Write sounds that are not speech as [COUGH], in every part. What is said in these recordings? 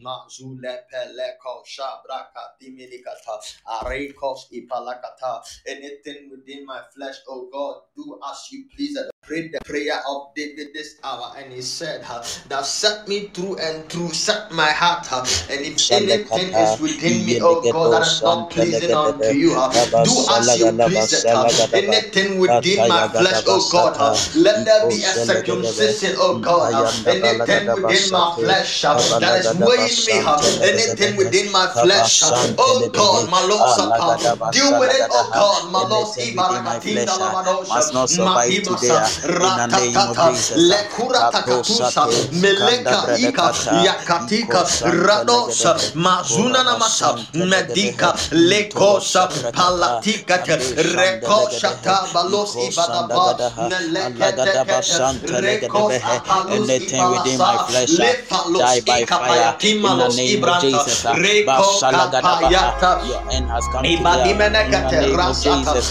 Mazule peleko shabraka diminikata arekos ipalakata. Anything within my flesh, oh God, do as you please. Prayed the prayer of David this hour, and he said, That set me through and through, set my heart. And if anything is within me, oh God, that is not pleasing unto you, do as you please. Anything within my flesh, oh God, let there be a circumcision, oh God. Anything within my flesh that is weighing me, anything within my flesh, oh God, my Lord, deal with it, oh God, my Lord, Anything my flesh, must not survive today, in the name of Ratatata. Lekuratakatusha, Kaprosate, Meleka Ika, Yakatika, Radosa, Mazuna Namasa, Medika, Lekosa, Palatika, Abreshande legedehe, Rekoshata, Balos Ikosanda Ibadaba, gadaha, Melekete, Alagadabasante Rekos legedebehe. Apalus Anything within my flesh die by fire in the name of Jesus. Reko Basalagadabaha. Kapayata, Your end has come in the name of Jesus.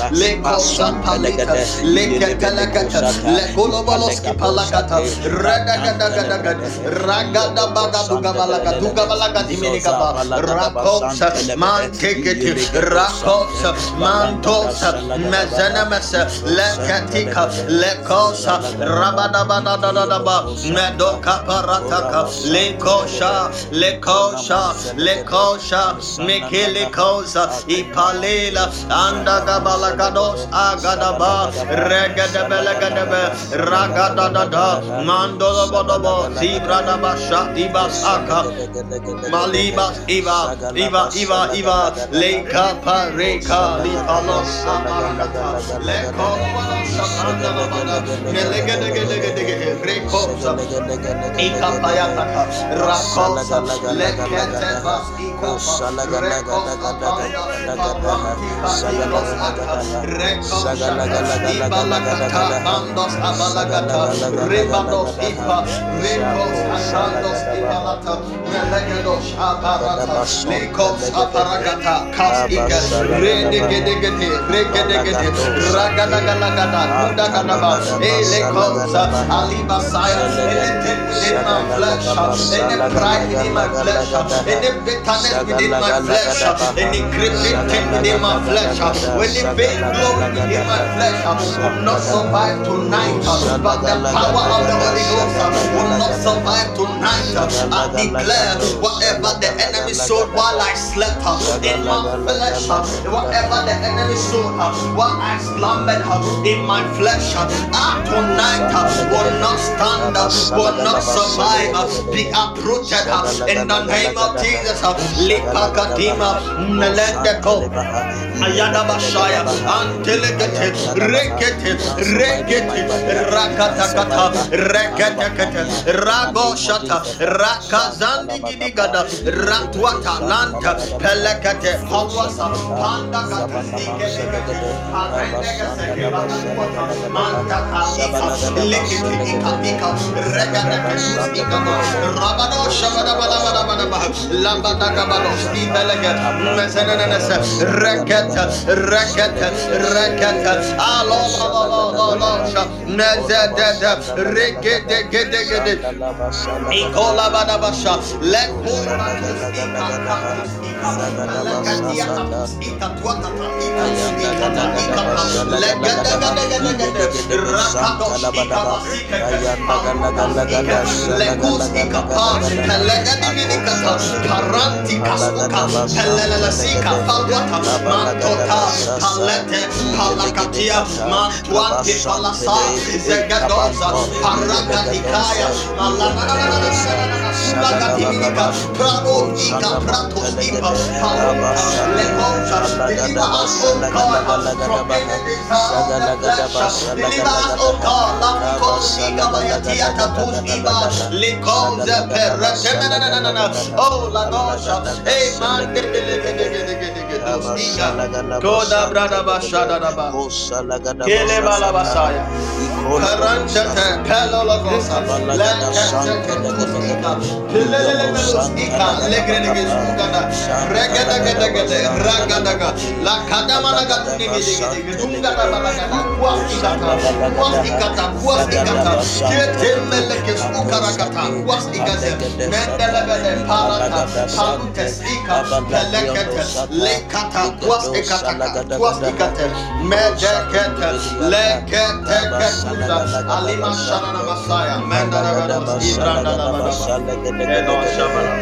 Lekoloboloski palakata Ipalegabosate, ragadagadagada Katantelebedehe, ragada bagaduga balaga Yelebosandebelelebe, balaga Izoza diminikaba mantosa Bashalagadabaha, mezenemese leketika Ikosantelebehe, lekosa Zalagadaba, rabadabadadadaba medoka parataka lekosha lekosha lekosha mekelikosa ipalela anda gabalagados Atenamanselegede, agadaba Zagalagadaba, regadabelagadebe Zalagalagadaba, ragadadada Zalagalagadaba, mandolobodobo Zagalagalagada, zibradabasha dibasaka Ikosalegedegedegede, Malibas Iva Iva Iva Iva Leka Reka Ikosalagadaba, Lipalos Aparakata Leko Salagalagalagalagadaha, Shapanda Labada Zegalegedegedegedegede, Melegedegedegede Rekosa Zegalegedegedegedegede, Ikapayataka, Rakosa, Lekete Basalagalagalagadaha, Bas Ikapa, Rekos Apaya, Kosalagadagadagadagadagadaha, Parantika Tilos Aka, Zagalagadagadagadaha, Rekosa, Ibalakata, Abalagata, Zagalagalagalagadagadagadaha, Ipa, Akandos Salagadabaha, Ibalata, Melegados Gadabasonte Lekos Aparagata, Kas Ika, Abashalagadabaha, Renegedegede, Regedegede, Balagado Sante, Ragadagalagada, Elekosa, Salagadabaha, Alibasaya, Zelegede, anything within my flesh, any pride within my flesh, any bitterness within my flesh, any creeping thing within my flesh, any vain glory within my flesh will not survive tonight, but the power of the Holy Ghost will not survive tonight. I declare whatever the enemy sowed while I slept in my flesh, whatever the enemy sowed while I slumbered in my flesh, I tonight will not stand, up, will not survive, be uprooted in the name of Jesus. Lipakadima, Melendeko, Ayada Bashaya, Antelegate, Rakatakata, Reketekete, Rago Shata, Rakazandi Gidigada, Ratwata, Lanta, Pelekate, Pawasa, Panda Katasike, Arendegase, Manta Kasika, Likiti Ika Ika, Regadakatus Ikama, Rabado Shabada Balabada Balaba, Lambada Gabalos, Ibelega, Mesenenese, Rekete, Rekete, Rekete, Alo, Alo, Alo, Alo, Nezedede, Palete, Palakatia, Mantuante, Palasa, Zegadoza, Paragatikaya, Sulagatinika, Prado, Ika, Prato, Ika, Paluka, Lekonja, deliver us, O God, from any deliver us, O God, Iba, Oh. Koda brada basaya. Lekata. Kuas ikata. Kuas ikata. Medekete. Lekete. Ketuza. Alima shanana masaya. Mendele bele. Ibranda la bala. Eno shabala.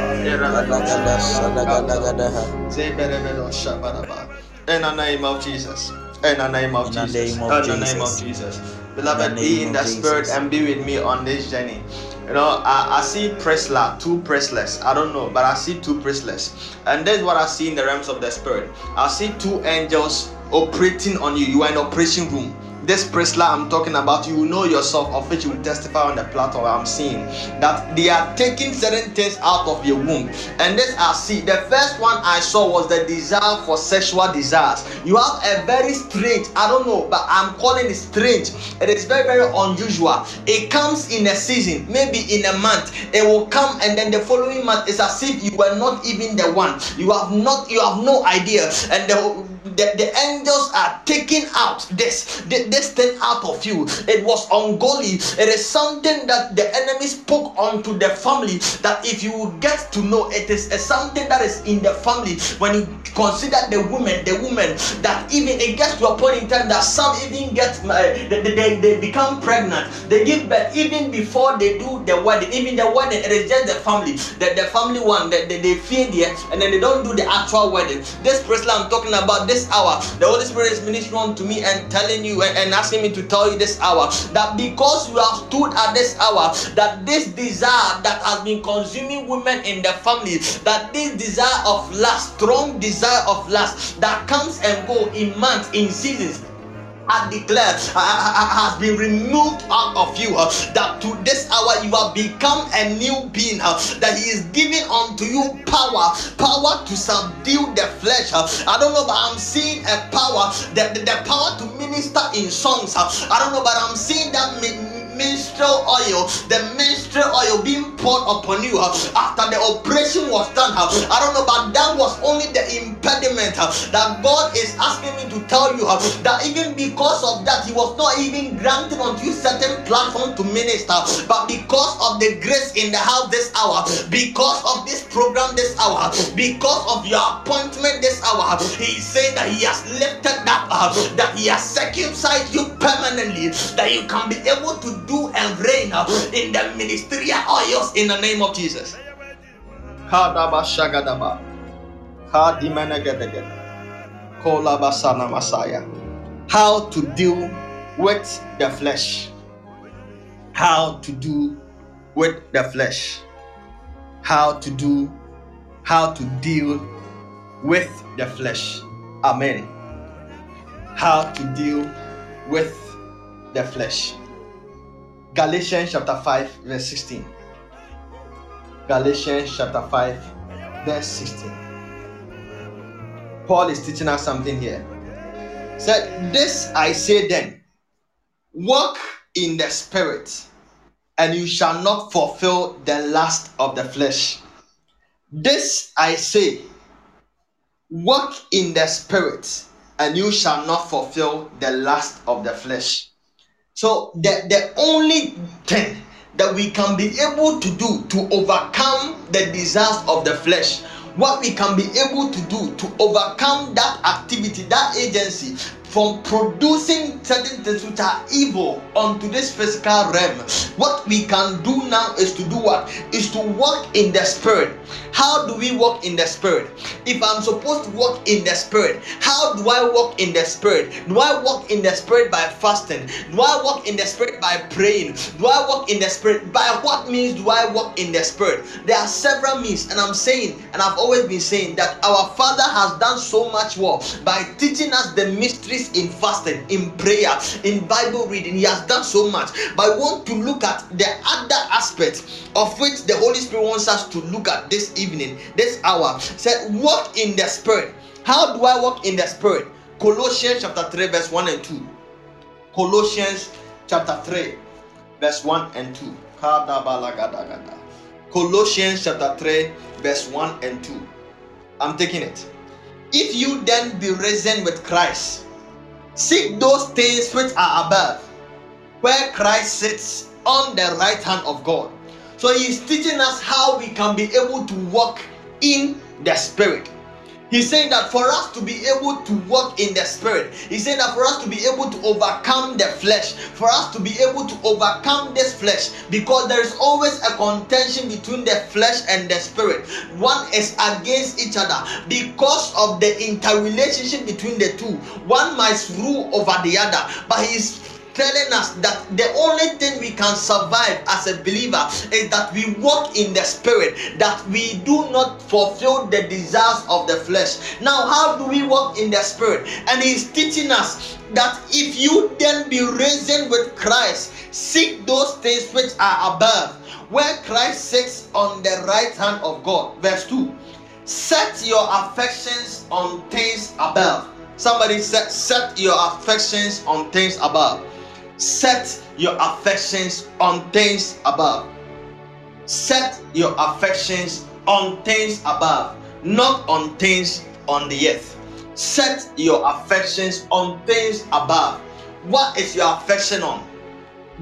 Zeberebedo shabaraba. In the name of Jesus. In the name of Jesus. in the name of. Jesus. Beloved, be in the spirit and be with me on this journey. You know, I, I see Presla, two Presless. I don't know, but I see two Presless. And that's what I see in the realms of the spirit. I see two angels operating on you. You are in operation room. This Presla I'm talking about, you know yourself, of which you will testify on the platform I'm seeing. That they are taking certain things out of your womb. And this I see. The first one I saw was the desire for sexual desires. You have a very strange, I don't know, but I'm calling it strange. It is very, very unusual. It comes in a season, maybe in a month. It will come, and then the following month it's as if you were not even the one. You have not, you have no idea. And the the, the angels are taking out this, this thing out of you. It was ungodly. It is something that the enemy spoke onto the family. That if you get to know, it is something that is in the family. When you consider the woman, the woman that even it gets to a point in time that some even get uh, they, they, they become pregnant. They give birth even before they do the wedding. Even the wedding, it is just the family. The, the family one that they, they fear there, and then they don't do the actual wedding. This person I'm talking about this hour, the Holy Spirit is ministering to me and telling you and, and asking me to tell you this hour that because you have stood at this hour, that this desire that has been consuming women in the family, that this desire of lust, strong desire of lust that comes and go in months, in seasons, I declare has been removed out of you. uh, that to this hour you have become a new being. uh, that He is giving unto you power, power to subdue the flesh. uh. I don't know, but I'm seeing a power, the, the, the power to minister in songs. I don't know, but I'm seeing that. Mi- minstrel oil, the minstrel oil being poured upon you uh, after the operation was done. uh, I don't know, but that was only the impediment uh, that God is asking me to tell you that even because of that, He was not even granting unto you certain platform to minister, but because of the grace in the house this hour, because of this program this hour, because of your appointment this hour, He said that He has lifted that up, that He has circumcised you permanently, that you can be able to do and reign uh, in the ministerial oils in the name of Jesus. How to deal with the flesh. How to do with the flesh. How to do, how to deal with the flesh. Amen. How to deal with the flesh. Galatians chapter 5, verse 16. Galatians chapter 5, verse 16. Paul is teaching us something here. Said, This I say then, walk in the spirit, and you shall not fulfill the lust of the flesh. This I say, walk in the spirit, and you shall not fulfill the lust of the flesh. So the, the only thing that we can be able to do to overcome the desires of the flesh, what we can be able to do to overcome that activity, that agency from producing certain things which are evil onto this physical realm. What we can do now is to do what? Is to walk in the spirit. How do we walk in the spirit? If I'm supposed to walk in the spirit, how do I walk in the spirit? Do I walk in the spirit by fasting? Do I walk in the spirit by praying? Do I walk in the spirit? By what means do I walk in the spirit? There are several means, and I'm saying, and I've always been saying that our Father has done so much work by teaching us the mysteries in fasting, in prayer, in Bible reading. He has done so much. But I want to look at the other aspect of which the Holy Spirit wants us to look at this evening, this hour. Said, walk in the spirit. How do I walk in the spirit? Colossians chapter 3, verse 1 and 2. Colossians chapter 3, verse 1 and 2. Colossians chapter 3, verse 1 and 2. I'm taking it. If you then be risen with Christ, seek those things which are above, where Christ sits on the right hand of God. So he is teaching us how we can be able to walk in the spirit. He's saying that for us to be able to walk in the spirit, he's saying that for us to be able to overcome the flesh, for us to be able to overcome this flesh, because there is always a contention between the flesh and the spirit. One is against each other because of the interrelationship between the two. One must rule over the other, but he's telling us that the only thing we can survive as a believer is that we walk in the spirit, that we do not fulfill the desires of the flesh. Now, how do we walk in the spirit? And he's teaching us that if you then be risen with Christ, seek those things which are above, where Christ sits on the right hand of God. Verse 2 Set your affections on things above. Somebody set, set your affections on things above. Set your affections on things above. Set your affections on things above, not on things on the earth. Set your affections on things above. What is your affection on?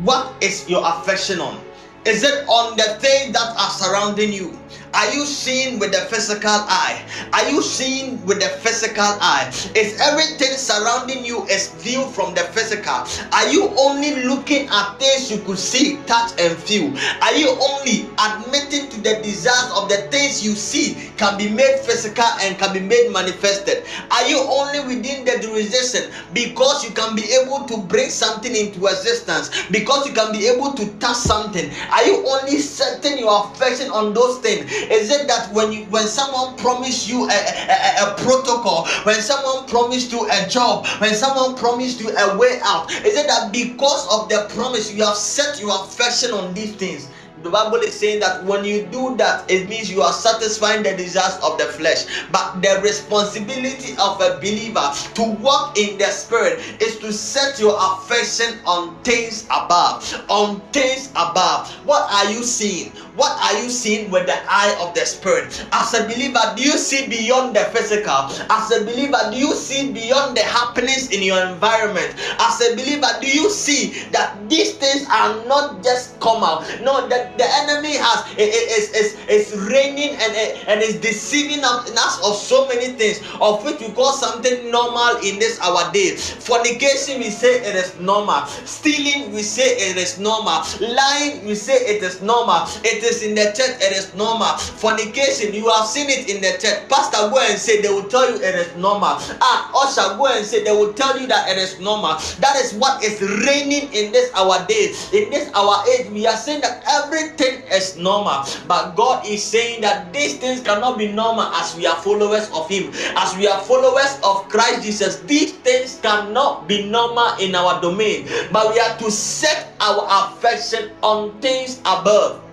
What is your affection on? Is it on the things that are surrounding you? Are you seeing with the physical eye? Are you seeing with the physical eye? Is everything surrounding you is viewed from the physical? Are you only looking at things you could see, touch, and feel? Are you only admitting to the desires of the things you see can be made physical and can be made manifested? Are you only within the jurisdiction because you can be able to bring something into existence? Because you can be able to touch something? Are you only setting your affection on those things? Is it that when you when someone promised you a, a, a, protocol, when someone promised you a job, when someone promised you a way out, is it that because of the promise you have set your affection on these things? The Bible is saying that when you do that, it means you are satisfying the desires of the flesh. But the responsibility of a believer to walk in the spirit is to set your affection on things above. On things above. What are you seeing? What are you seeing with the eye of the spirit? As a believer, do you see beyond the physical? As a believer, do you see beyond the happenings in your environment? As a believer, do you see that these things are not just come out? No, that the enemy has is is is reigning and eh, and is deceiving us of so many things, of which we call something normal in this our day. Fornication, we say it is normal. Stealing, we say it is normal. Lying, we say it is normal. It is in the church, it is normal. Fornication, you have seen it in the church. Pastor, go and say they will tell you it is normal. Ah, usher, go and say they will tell you that it is normal. That is what is reigning in this our day, in this our age. We are saying that everything is normal, but God is saying that these things cannot be normal as we are followers of Him, as we are followers of Christ Jesus. These things cannot be normal in our domain, but we are to set our affection on things above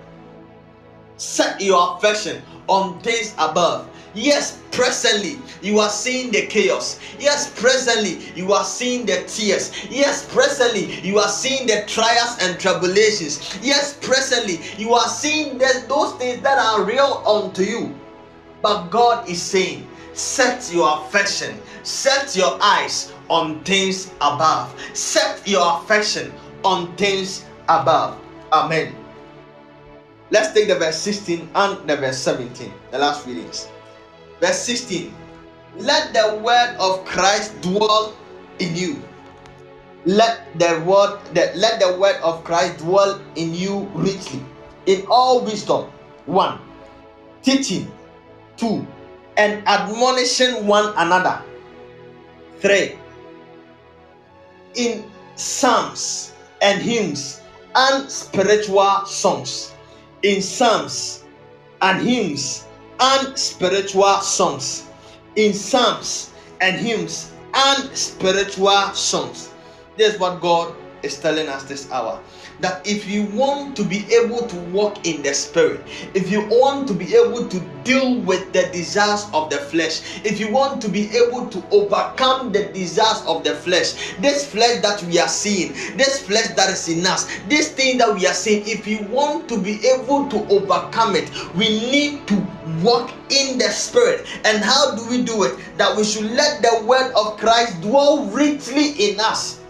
set your affection on things above. Yes, presently you are seeing the chaos. Yes, presently you are seeing the tears. Yes, presently you are seeing the trials and tribulations. Yes, presently you are seeing that those things that are real unto you. But God is saying, set your affection, set your eyes on things above. Set your affection on things above. Amen. Let's take the verse 16 and the verse 17, the last readings. Verse 16 Let the word of Christ dwell in you. Let the word that let the word of Christ dwell in you richly, in all wisdom. One, teaching. Two, and admonishing one another. Three, in psalms and hymns and spiritual songs in psalms and hymns and spiritual songs. In psalms and hymns and spiritual songs. This is what God is telling us this hour that if you want to be able to walk in the spirit, if you want to be able to deal with the desires of the flesh, if you want to be able to overcome the desires of the flesh, this flesh that we are seeing, this flesh that is in us, this thing that we are seeing, if you want to be able to overcome it, we need to walk in the spirit. And how do we do it? That we should let the word of Christ dwell richly in us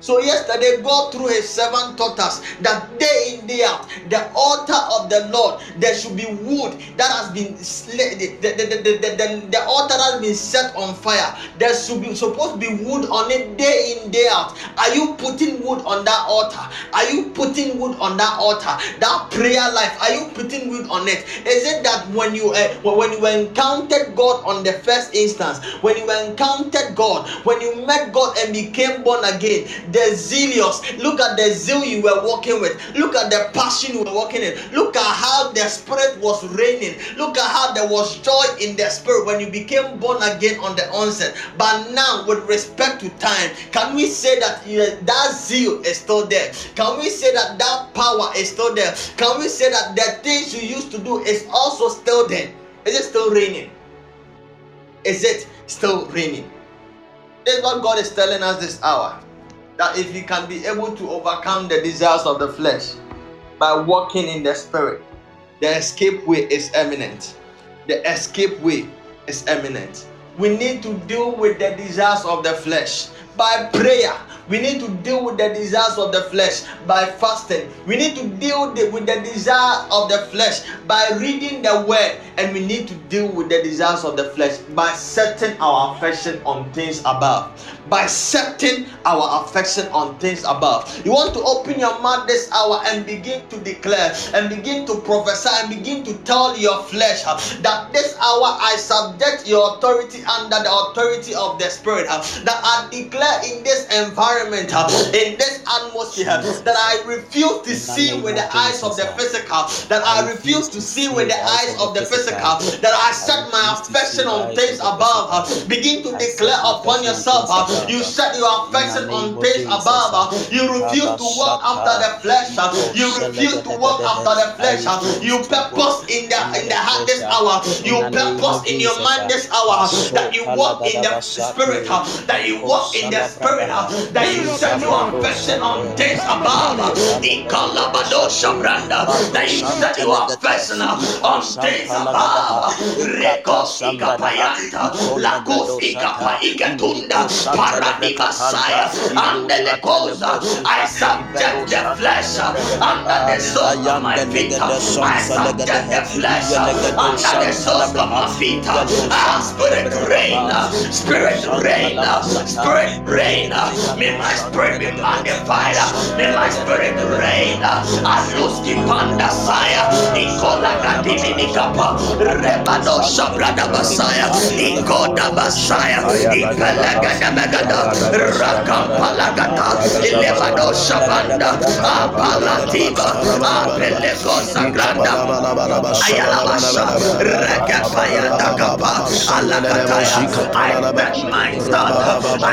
so yesterday, God through His servant taught us that day in day out, the altar of the Lord, there should be wood that has been the, the, the, the, the, altar that has been set on fire. There should be supposed to be wood on it day in day out. Are you putting wood on that altar? Are you putting wood on that altar? That prayer life, are you putting wood on it? Is it that when you uh, when you encountered God on the first instance, when you encountered God, when you met God and became born again? The zealous. Look at the zeal you were walking with. Look at the passion you were walking in. Look at how the spirit was reigning. Look at how there was joy in the spirit when you became born again on the onset. But now, with respect to time, can we say that that zeal is still there? Can we say that that power is still there? Can we say that the things you used to do is also still there? Is it still raining? Is it still raining? This is what God is telling us this hour that if you can be able to overcome the desires of the flesh by walking in the spirit, the escape way is eminent. The escape way is eminent. We need to deal with the desires of the flesh by prayer. We need to deal with the desires of the flesh by fasting. We need to deal with the desire of the flesh by reading the word. And we need to deal with the desires of the flesh by setting our affection on things above by setting our affection on things above. You want to open your mouth this hour and begin to declare and begin to prophesy and begin to tell your flesh uh, that this hour I subject your authority under the authority of the Spirit. Uh, that I declare in this environment, [LAUGHS] in this atmosphere, that I refuse to see with the eyes of the physical, that I refuse to see with the eyes of the physical, that I set my affection on things above. Begin to declare upon yourself you set your affection on things above. You refuse to walk after the flesh. You refuse to walk after the flesh. You purpose in the in the heart this hour. You purpose in your mind this hour that you walk in the spirit. That you walk in the spirit. Uh, that you set your affection on things above. Uh, that you set your affection uh, on things above. Rekos ikapayanta. Lakos ikapaigatunda. Paradibasaya, under the cosa, I subject the flesh under the soul of my feet. I subject the flesh under the soul of my feet. Ah, spirit reign, spirit reign, spirit reign. Uh, may my spirit be magnified. Uh, may my spirit reign. Uh, Aluski panda saya, Ikola gadimi nikapa, Rebado shabrada basaya, Ikoda basaya, Ikala gada Palagada, Rakampalagata, Elevado Shavanda, Apalativa, Apelego Sagranda, Ayalabasha, Rakapaya Dagapa, Alakataya. I bet my thought, I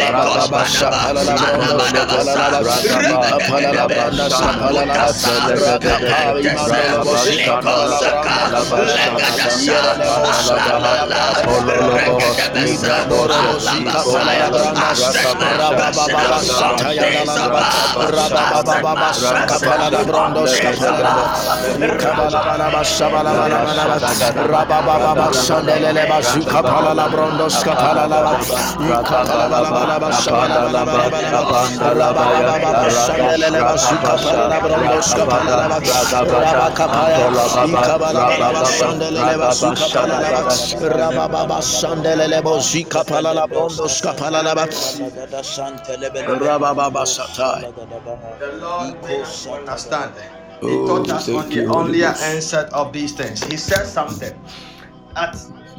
Let Rabba the Lord understand. He taught us on the earlier Ghost. of these things. He said something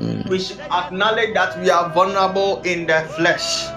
Mm. we should acknowledge that we are vulnerable in the flesh.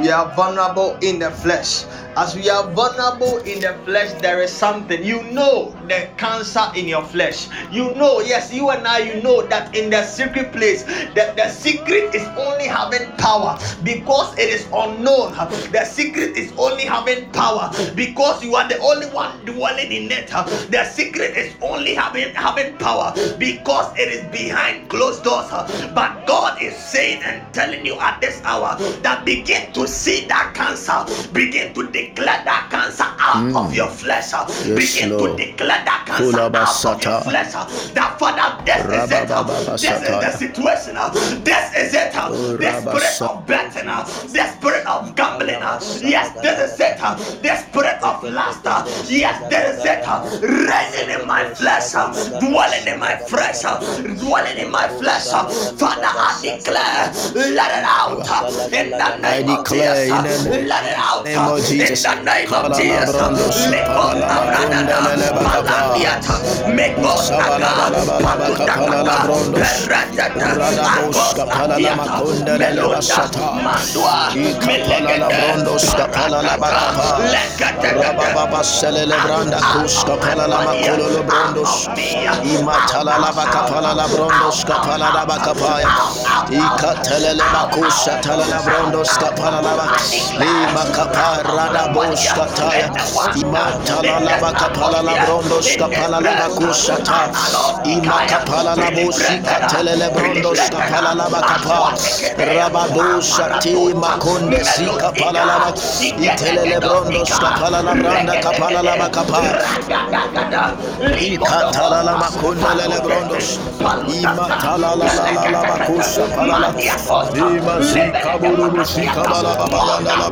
We are vulnerable in the flesh. As we are vulnerable in the flesh, there is something. You know the cancer in your flesh. You know, yes, you and I, you know that in the secret place, that the secret is only having power because it is unknown. The secret is only having power because you are the only one dwelling in it. The secret is only having having power because it is behind closed doors. But God is saying and telling you at this hour that begin to see that cancer, begin to declare that cancer out Mm. of your flesh. begin Lord. to declare that cancer out of hmm. your Kulabasata. flesh. That Father, this is it. Uh, this is the situation. Uh, this is it. Uh, oh, The spirit of betting, the spirit of gambling. Yes, this is it. The spirit of lust. Yes, this is it. Reigning in my flesh, dwelling in my flesh, dwelling in my flesh. Father, I declare, let it out in the I name of declare in Jesus. Let it out name of Jesus. In the name of Jesus. brandos, kalala brundelele bakapa. Sabalabalaba kapalala brondos. Radabos kapalala makundelele basata. Ikapalala brondos kapalala bakapa. Rabababa selele branda kus kapalala makulolo brondos. Imatalala bakapalala brondos kapalala bakapaya. Ikatelele bakusha talala bak. Imakapa radabos kataya. Imatalala bakapalala brondos kapalala bakusha ta. Imakapalala bosi katelele brondos kapalala bakapa. Rabadosha ti makonde si kapalala bak. Itelele brondos kapalala branda kapalala bakapa. Ikatalala makundelele brondos. Imatalala la la la bakusha palala. Ima zika burubu zika bala baba yanda la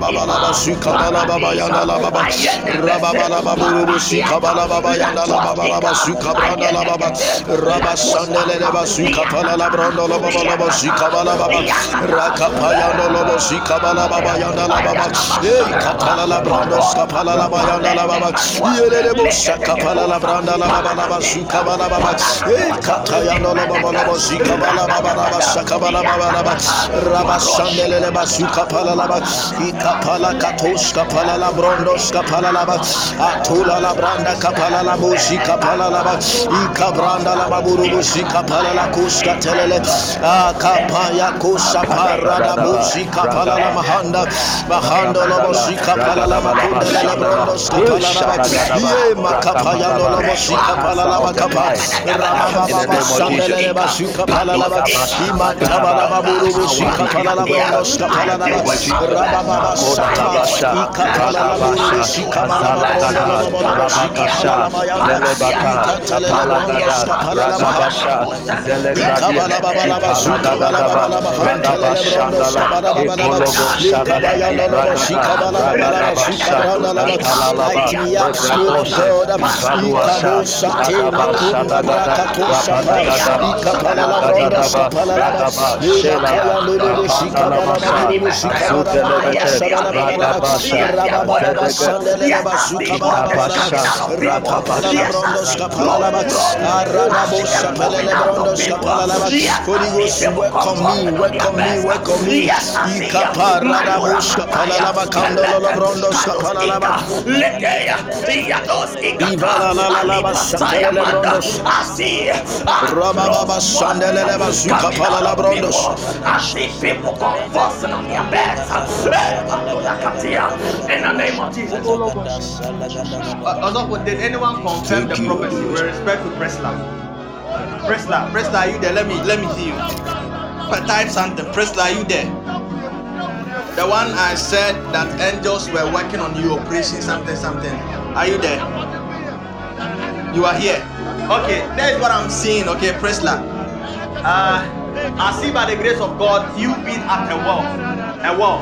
baba katos kapala la brondo skapala la. Atula la branda kapala la bo zika pala la ba. Ikabranda la baburu bo zika pala la kuska telele. Akapaya kusa parada bo zika pala la mahanda. Mahanda la bo zika pala la makunda la brondo skapala la ba. Ye makapaya la bo zika pala la ba kapa. Rababa baba sandele le ba zika pala la ba. Imantaba la baburu bo zika pala la brondo skapala la ba. Rababa baba. Ikapala la zika pala la brondo la ba la ba zika pala la ba ya. Ikatele la brondo skapala la ba. Holy Ghost, welcome me, welcome me, welcome me. Ikapa radabos kapalalaba kandololo brondos kapalalaba. Ivala la la la ba shantelele brondos. Rababa shandelele ba zukapalala brondos. I see people convulsing on their beds. In the name of Jesus. Uh, Osofo, did anyone confirm the prophecy Holy with respect to Presla? Prisla, Prisla, are you there? Let me let me see you. Type something. Prisla, are you there? The one I said that angels were working on you, operation something something. Are you there? You are here. Okay, that is what I'm seeing. Okay, Prisla. Uh, I see by the grace of God you being at a wall, a wall,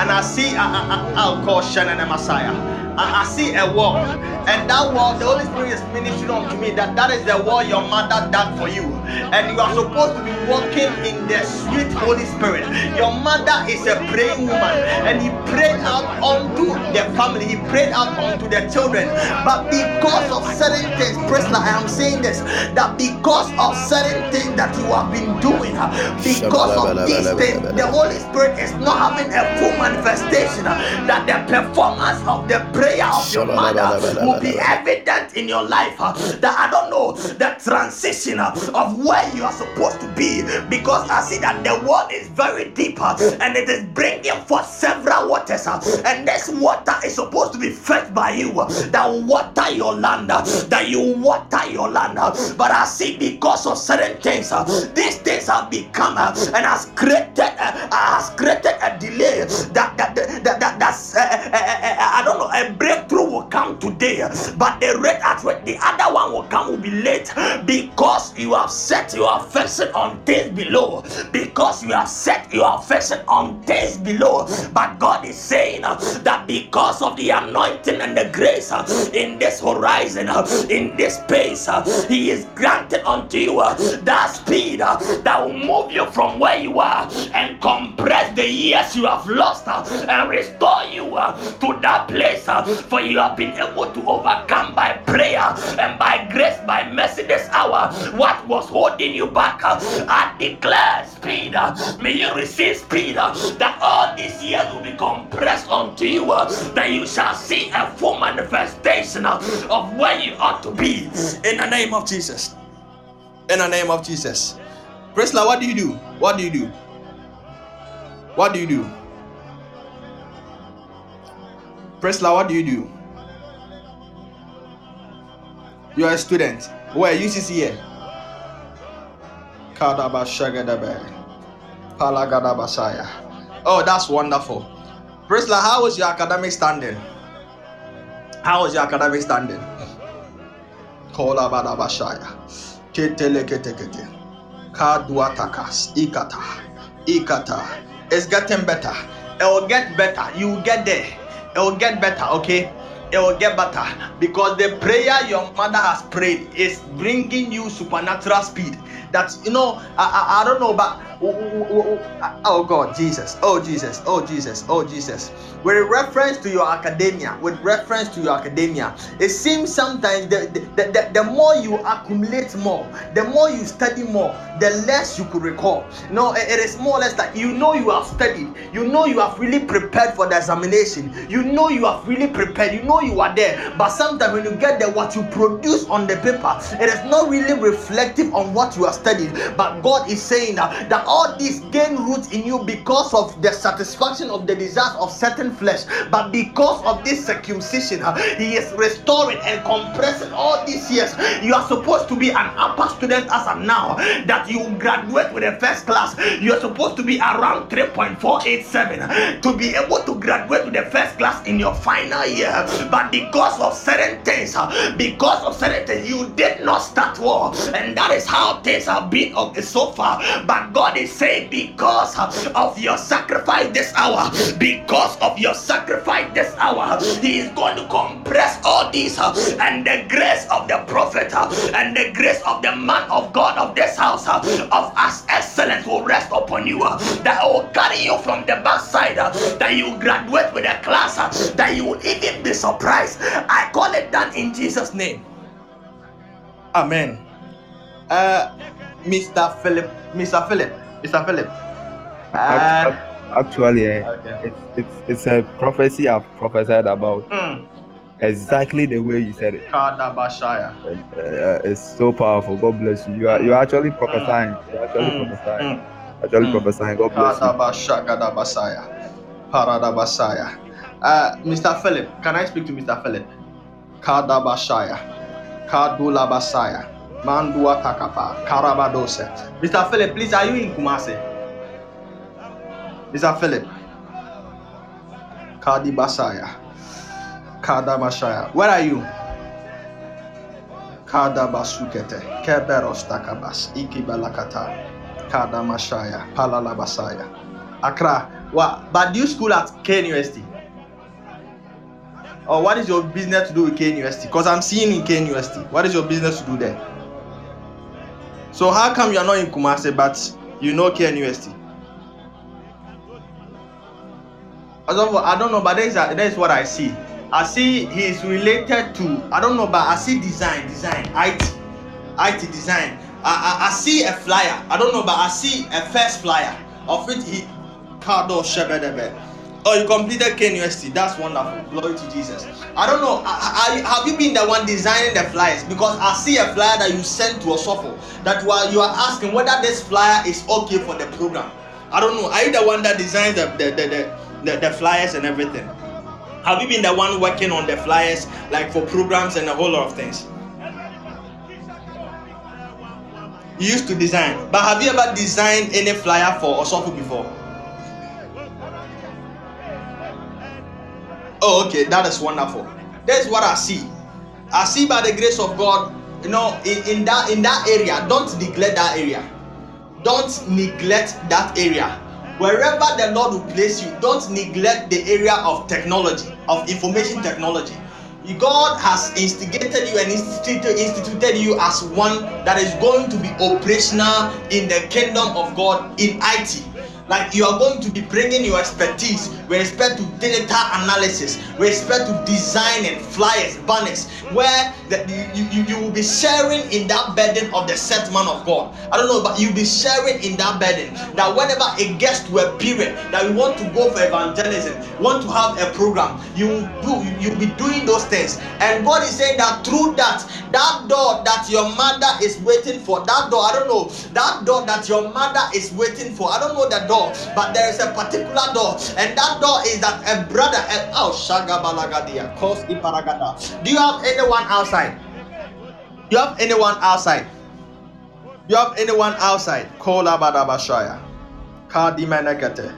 and I see I, I, I'll call Shannon a Messiah. I, I see a wall, and that wall, the Holy Spirit is ministering unto me that that is the wall your mother done for you, and you are supposed to be walking in the sweet Holy Spirit. Your mother is a praying woman, and he prayed out unto the family, he prayed out unto the children, but because of certain things, Priscilla, I am saying this that because of certain things that you have been doing, because of these things, the Holy Spirit is not having a full manifestation. That the performance of the prayer of your mother will be evident in your life. uh, That I don't know the transition uh, of where you are supposed to be because I see that the world is very deep uh, and it is bringing forth several waters, and this water is supposed to be fed by you. That water your land, that you water your land. But I see because of certain things, these things have become and has created has created a delay that that that, that, that that's uh, uh, uh, I don't know a breakthrough will come today, but the rate at which the other one will come will be late because you have set your affection on things below. Because you have set your affection on things below. But God is saying that because of the anointing and the grace in this horizon, in this space, He is granted unto you that speed that will move you from where you are and compress the years you have lost and restore you to that place. For you have been able to overcome by prayer and by grace, by mercy this hour. What was holding you back? I declare speed. May you receive speed. That all these years will be compressed onto you. That you shall see a full manifestation of where you ought to be. In the name of Jesus. In the name of Jesus. Priscilla, what do you do? What do you do? What do you do? Priscilla, what do you do? You are a student. Where? UCC here. Kadabashagadabe. Palagadabasaya. Oh, that's wonderful. Priscilla, how was your academic standing? How was your academic standing? Kolabadabashaya. Keteleketekete. Kaduatakas. Ikata. Ikata. It's getting better. It will get better. You will get there. It will get better, okay? It will get better because the prayer your mother has prayed is bringing you supernatural speed. That you know, I, I, I don't know, but oh, oh, oh, oh God, Jesus, oh Jesus, oh Jesus, oh Jesus. With reference to your academia, with reference to your academia, it seems sometimes the, the, the, the more you accumulate more, the more you study more, the less you could recall. No, it- it is more or less like you know you have studied, you know you have really prepared for the examination, you know you have really prepared, you know you are there, but sometimes when you get there, what you produce on the paper, it is not really reflective on what you have studied. But God is saying that, that all these gain roots in you because of the satisfaction of the desires of certain flesh, but because of this circumcision, He is restoring and compressing all these years. You are supposed to be an upper student as of now, that you graduate with a first class. You are supposed to be around 3.487 to be able to graduate with a first class in your final year. But because of certain things, because of certain things, you did not start well, and that is how things have been of the sofa, But God is saying, because of your sacrifice this hour, because of your sacrifice this hour, He is going to compress all these, and the grace of the prophet and the grace of the man of God of this house of us excellence will rest upon you. That will carry you from the backside, that you graduate with a class, that you will even be surprised. I call it done in Jesus' name. Amen. Uh, Mr. Philip, Mr. Philip, Mr. Philip. Uh, Actually, eh, okay. it's, it's it's a prophecy I've prophesied about Mm. exactly the way you said it. Kadabashaya. Uh, it's so powerful. God bless you. You are you are actually prophesying. You're actually Mm, prophesying. mm. Actually mm. prophesying. God bless you. Paradabasaya. Uh, Mr. Philip, can I speak to Mr. Philip? Kadabashaya. Kadulabasaya. Mandua Takapa, Karabadose. Mr. Philip, please, are you in Kumasi? Mr. Philip. Kadi Basaya. Kada Mashaya. Where are you? Kada Basukete. Keberos Takabas. Ikibalakata. Kada Mashaya. Palala Basaya. Accra. What? But do you school at K University? Or what is your business to do with K University? Because I'm seeing in K University. What is your business to do there? So how come you're not in Kumasi but you know K University? I don't know, but that is, uh, that is what I see. I see he is related to I don't know, but I see design, design, IT, IT design. I, I, I see a flyer. I don't know, but I see a first flyer of it. He Cardo Shebedebe. Oh, you completed K University. That's wonderful. Glory to Jesus. I don't know. I, I, have you been the one designing the flyers? Because I see a flyer that you sent to a that while you are asking whether this flyer is okay for the program. I don't know. Are you the one that designed the the, the, the, the, the flyers and everything? Have you been the one working on the flyers like for programs and a whole lot of things? You used to design, but have you ever designed any flyer for Osofu before? Oh, okay, that is wonderful. That's what I see. I see by the grace of God, you know, in, in that in that area, don't neglect that area. Don't neglect that area. Wherever the Lord will place you, don't neglect the area of technology, of information technology. God has instigated you and instituted, instituted you as one that is going to be operational in the kingdom of God in IT like you are going to be bringing your expertise with respect to data analysis, with respect to design and flyers, banners, where you, you, you will be sharing in that burden of the set man of God. I don't know, but you'll be sharing in that burden that whenever it gets to a period that we want to go for evangelism, want to have a program, you do you'll be doing those things. And God is saying that through that, that door that your mother is waiting for, that door, I don't know, that door that your mother is waiting for, I don't know that door door, but there is a particular door, and that door is that a brother. And, oh, Shagabalagadia, cause Iparagada. Do you have anyone outside? Do you have anyone outside? Do you have anyone outside? Kola Badabashaya. Kadi Menekete.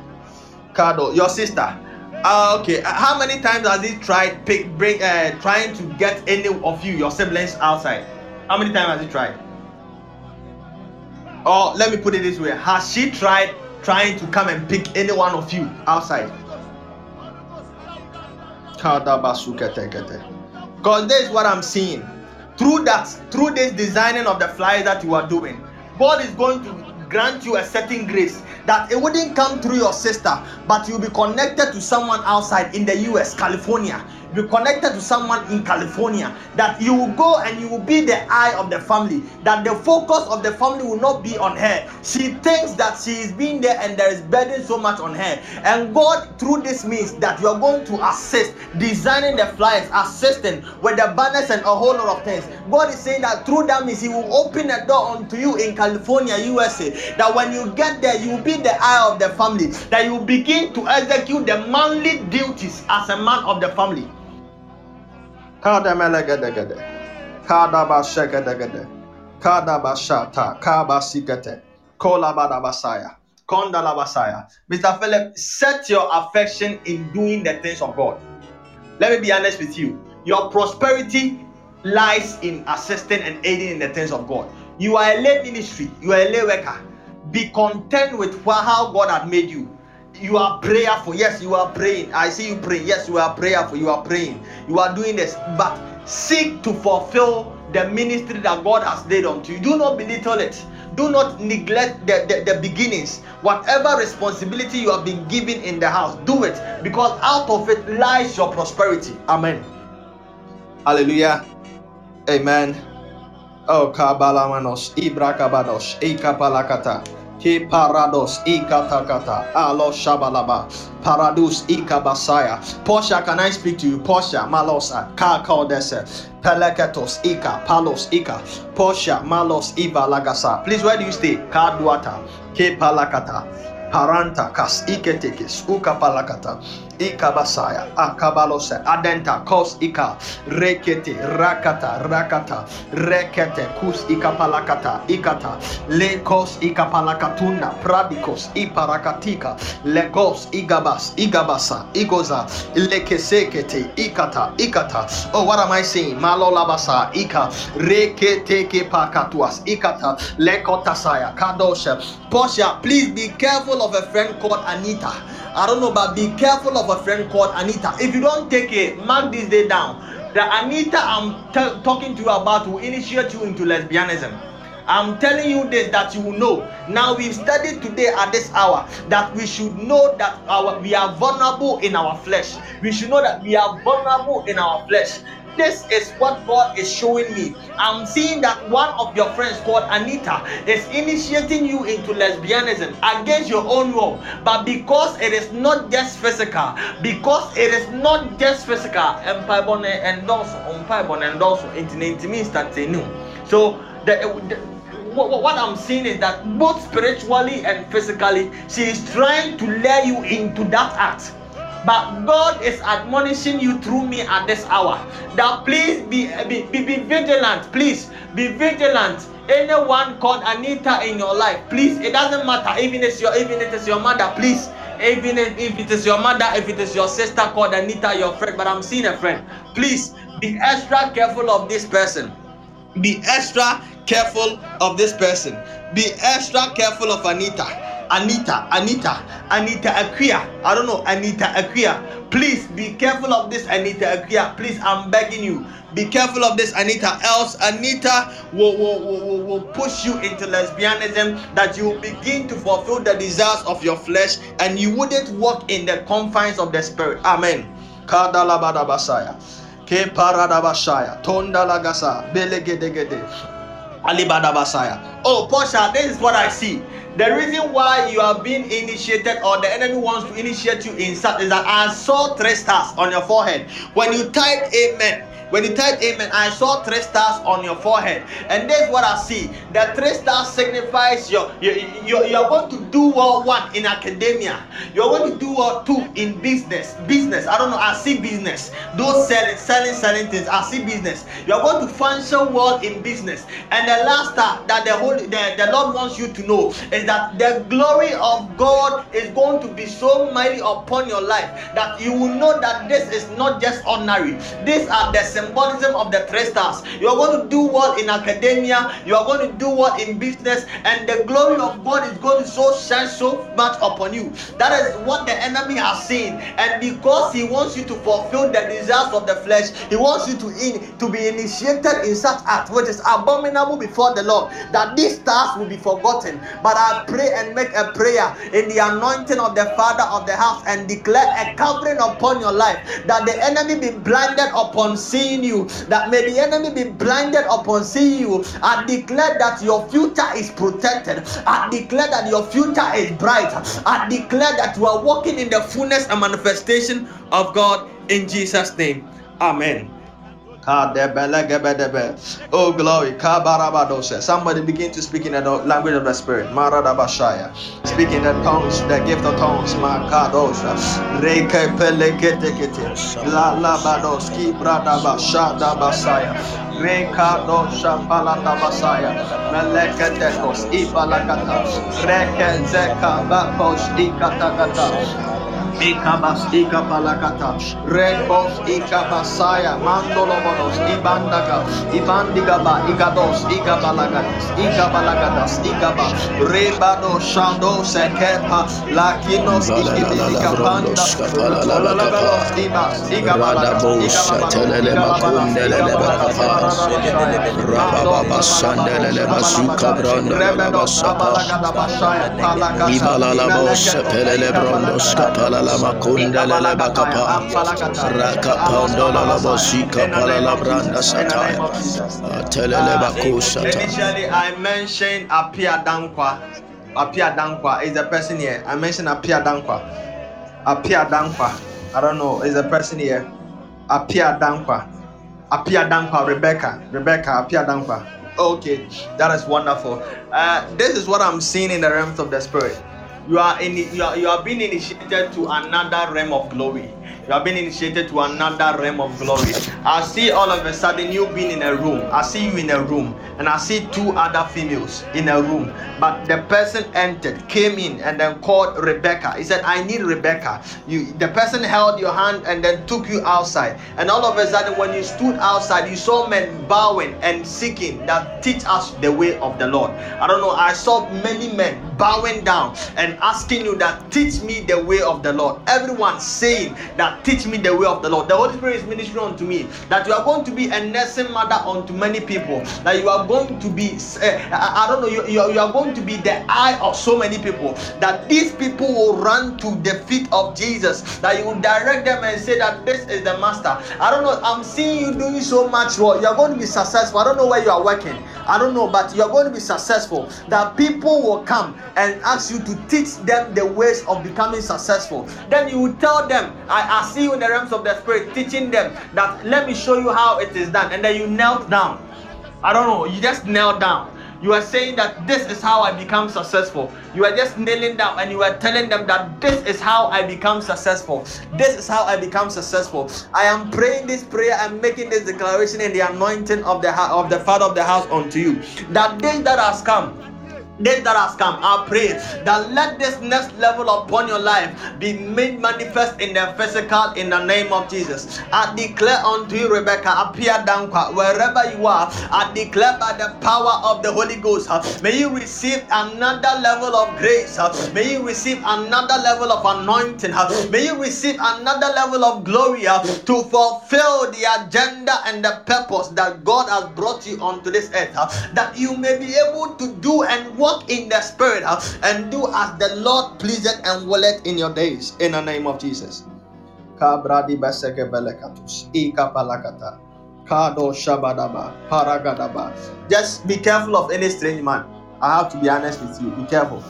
Kado, your sister. Uh, okay, how many times has he tried pick, bring, uh, trying to get any of you, your siblings, outside? How many times has he tried? Or let me put it this way: Has she tried trying to come and pick any one of you outside. Because this is what I'm seeing. Through that, through this designing of the flyers that you are doing, God is going to grant you a certain grace that it wouldn't come through your sister, but you'll be connected to someone outside in the US, California be connected to someone in California, that you will go and you will be the eye of the family, that the focus of the family will not be on her. She thinks that she is being there and there is burden so much on her. And God, through this means that you are going to assist, designing the flyers, assisting with the banners and a whole lot of things. God is saying that through that means He will open a door unto you in California, USA. That when you get there, you will be the eye of the family, that you begin to execute the manly duties as a man of the family. Kadamelegedegede. Kadabashegedegede. Kadabashata. Kabasigete. Kolabadabasaya. Kondalabasaya. Mr. Philip, set your affection in doing the things of God. Let me be honest with you. Your prosperity lies in assisting and aiding in the things of God. You are a lay ministry, you are a lay worker. Be content with how God had made you you are prayerful. Yes, you are praying. I see you praying. Yes, you are prayerful. You are praying. You are doing this. But seek to fulfill the ministry that God has laid onto you. Do not belittle it. Do not neglect the, the, the beginnings. Whatever responsibility you have been given in the house, do it because out of it lies your prosperity. Amen. Hallelujah. Amen. Oh, Kabalamanos, Ibrakabados, Ikapalakata. Ke parados ikatakata alo shabalaba paradus ikabasaya. Portia, can I speak to you? Portia, malosa ka dese pelekatos ika palos ika Portia, malos iva lagasa. Please, where do you stay? Kaduata ke palakata paranta kas iketekes ukapalakata ikabasaya akabalose adenta kos ika rekete rakata rakata rekete kus ikapalakata ikata lekos ikapalakatunda pradikos iparakatika legos igabas igabasa igoza lekesekete ikata ikata. Oh what am i saying? Malolabasa ika reketeke pakatuas ikata lekotasaya kadosha. Portia, please be careful of a friend called Anita. I don't know, but be careful of a friend called Anita. If you don't take it, mark this day down. The Anita I'm t- talking to you about will initiate you into lesbianism. I'm telling you this that you will know. Now we've studied today at this hour that we should know that our we are vulnerable in our flesh. We should know that we are vulnerable in our flesh. This is what God is showing me. I'm seeing that one of your friends called Anita is initiating you into lesbianism against your own will. But because it is not just physical, because it is not just physical, empire and also empire and also it means that they knew. So the, the what I'm seeing is that both spiritually and physically, she is trying to lure you into that act. But God is admonishing you through me at this hour that please be, be, be, be vigilant. Please be vigilant. Anyone called Anita in your life, please, it doesn't matter. Even if your even if it's your mother, please. Even if, if it is your mother, if it is your sister called Anita, your friend, but I'm seeing a friend. Please be extra careful of this person. Be extra careful of this person. Be extra careful of Anita. Anita, Anita, Anita Akia. I don't know, Anita Akia. Please be careful of this, Anita Akia. Please, I'm begging you. Be careful of this, Anita. Else, Anita will, will, will, will push you into lesbianism that you will begin to fulfill the desires of your flesh and you wouldn't walk in the confines of the spirit. Amen. Kadalabadabasaya. Ke paradabashaya. Tondalagasa. Belegedegede. Alibadabasaya. Oh, Portia, this is what I see. The reason why you are being initiated or the enemy wants to initiate you in such is that I saw three stars on your forehead. When you type amen, when you type amen, I saw three stars on your forehead. And this is what I see. The three stars signifies your you, you, you are going to do well one in academia. You're going to do well two in business. Business. I don't know. I see business. Those selling, selling, selling things. I see business. You're going to function well in business. And the last star that the Holy the, the Lord wants you to know is that the glory of God is going to be so mighty upon your life that you will know that this is not just ordinary. These are the symbolism of the three stars. You are going to do well in academia, you are going to do well in business, and the glory of God is going to so shine so much upon you. That is what the enemy has seen, and because he wants you to fulfill the desires of the flesh, he wants you to in to be initiated in such act which is abominable before the Lord. That these stars will be forgotten. But I pray and make a prayer in the anointing of the Father of the house and declare a covering upon your life that the enemy be blinded upon seeing you. That may the enemy be blinded upon seeing you. I declare that your future is protected. I declare that your future is bright. I declare that you are walking in the fullness and manifestation of God in Jesus' name. Amen. Oh glory. Somebody begin to speak in the language of the spirit. Maradabashaya. Speak in the tongues, the gift of tongues. Makadosha. Reke pelekete. La la badoski bradabashada basaya. Rekadosha palata basaya. Meleketekos ibalakata. Reke zeka bakos ikatakata. Ikabas ikapalakata rekos ikabasaya mandolobonos ibandaga ibandigaba igados igabalagadas igabalagadas igaba rebado shando sekepa lakinos ikibika panda lalabalos ibas igabalagas telele makundelele bakapa rababa sandelele basuka branda labasapa ibalala bos pelele kapala la makunda la bakapa raka pondola la bosika pala la branda sataya telele bakusata Initially, I mentioned Apia Dankwa. Apia Dankwa is the person here. I mentioned Apia Dankwa. Apia Dankwa. I don't know. Is the person here. Apia Dankwa. Apia Dankwa. Rebecca. Rebecca. Apia Dankwa. Okay, that is wonderful. Uh, this is what I'm seeing in the realms of the spirit. You are in. You are. You are being initiated to another realm of glory. You have been initiated to another realm of glory. I see all of a sudden you being in a room. I see you in a room, and I see two other females in a room. But the person entered, came in, and then called Rebecca. He said, "I need Rebecca." You, the person held your hand and then took you outside. And all of a sudden, when you stood outside, you saw men bowing and seeking that teach us the way of the Lord. I don't know. I saw many men bowing down and asking you that teach me the way of the Lord. Everyone saying that teach me the way of the Lord. The Holy Spirit is ministering unto me that you are going to be a nursing mother unto many people. That you are going to be, uh, I, I, don't know, you, you, are, you are going to be the eye of so many people. That these people will run to the feet of Jesus. That you will direct them and say that this is the master. I don't know. I'm seeing you doing so much work. You are going to be successful. I don't know where you are working. I don't know, but you are going to be successful. That people will come and ask you to teach them the ways of becoming successful. Then you will tell them, I, I see you in the realms of the spirit, teaching them that let me show you how it is done. And then you knelt down. I don't know, you just knelt down. You are saying that this is how I become successful. You are just kneeling down and you are telling them that this is how I become successful. This is how I become successful. I am praying this prayer and making this declaration in the anointing of the of the Father of the house unto you. That day that has come this that has come, I pray that let this next level upon your life be made manifest in the physical in the name of Jesus. I declare unto you, Rebecca, appear down wherever you are. I declare by the power of the Holy Ghost, uh, may you receive another level of grace. Uh, may you receive another level of anointing. Uh, may you receive another level of glory to fulfill the agenda and the purpose that God has brought you onto this earth. That you may be able to do and walk in the spirit uh, and do as the Lord pleaseth and willeth in your days. In the name of Jesus. Just be careful of any strange man. I have to be honest with you. Be careful.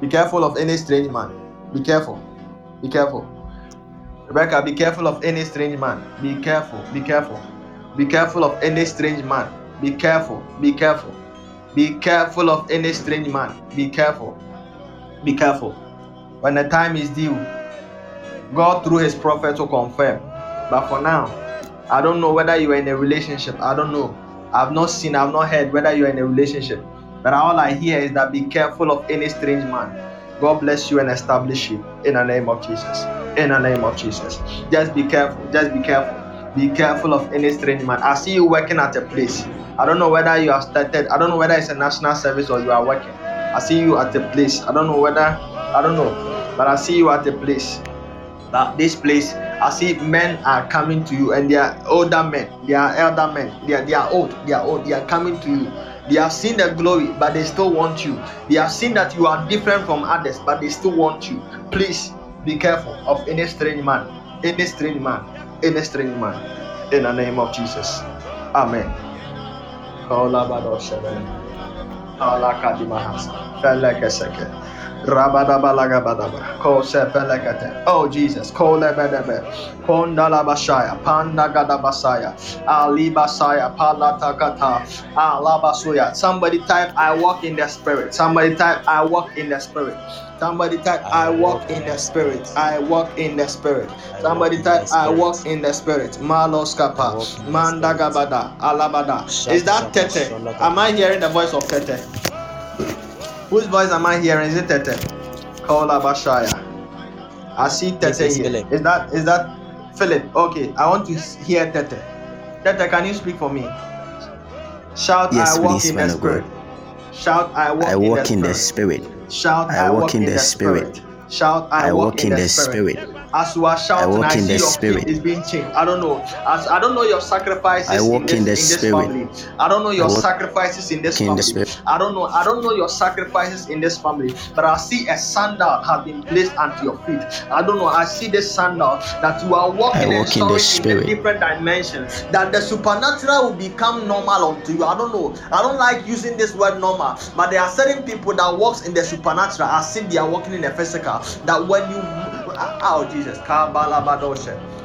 Be careful of any strange man. Be careful. Be careful. Rebecca, be careful of any strange man. Be careful. Be careful. Be careful of any strange man. Be careful. Be careful. Be careful of any strange man. Be careful. Be careful. When the time is due, God through his prophet will confirm. But for now, I don't know whether you are in a relationship. I don't know. I've not seen, I've not heard whether you are in a relationship. But all I hear is that be careful of any strange man. God bless you and establish you in the name of Jesus. In the name of Jesus. Just be careful. Just be careful. Be careful of any strange man. I see you working at a place. I don't know whether you have started. I don't know whether it's a national service or you are working. I see you at a place. I don't know whether. I don't know, but I see you at a place. That this place, I see men are coming to you, and they are older men. They are elder men. They are, they are old. They are old. They are coming to you. They have seen the glory, but they still want you. They have seen that you are different from others, but they still want you. Please be careful of any strange man, any strange man, any strange man. In the name of Jesus. Amen. Kolabadosheven. Alakadimahasa. Felekeseke. Rabadabalagabadaba. Kose felekete. Oh Jesus. Kolebedebe. Kondalabashaya. Pandagadabasaya. Alibasaya. Palatakata. Alabasuya. Somebody type I walk in the spirit. Somebody type I walk in the spirit. Somebody type I walk in the spirit. I walk in the spirit. Somebody type I walk in the spirit. Malos kapa. Mandagabada. Alabada. Is that Tete? Am I hearing the voice of Tete? Whose voice am I hearing? Is it Tete? Kola Bashaya. I see Tete is here. Philip. Is that is that Philip? Okay, I want to hear Tete. Tete, can you speak for me? Shout Yes, I walk please, in the spirit. God. Shout I walk, I in, walk the in the spirit. spirit. Shout I walk in the spirit. Shout I, I walk in the spirit. As you are shouting, walk I, in see the your spirit. is being changed. I don't know. As I don't know your sacrifices I walk in in this, the in this family. I don't know your sacrifices in this in family. spirit. I don't know. I don't know your sacrifices in this family. But I see a sandal has been placed onto your feet. I don't know. I see this sandal that you are walking walk in the in, a different dimension. That the supernatural will become normal unto you. I don't know. I don't like using this word normal, but there are certain people that walks in the supernatural I see they are walking in the physical. That when you oh Jesus,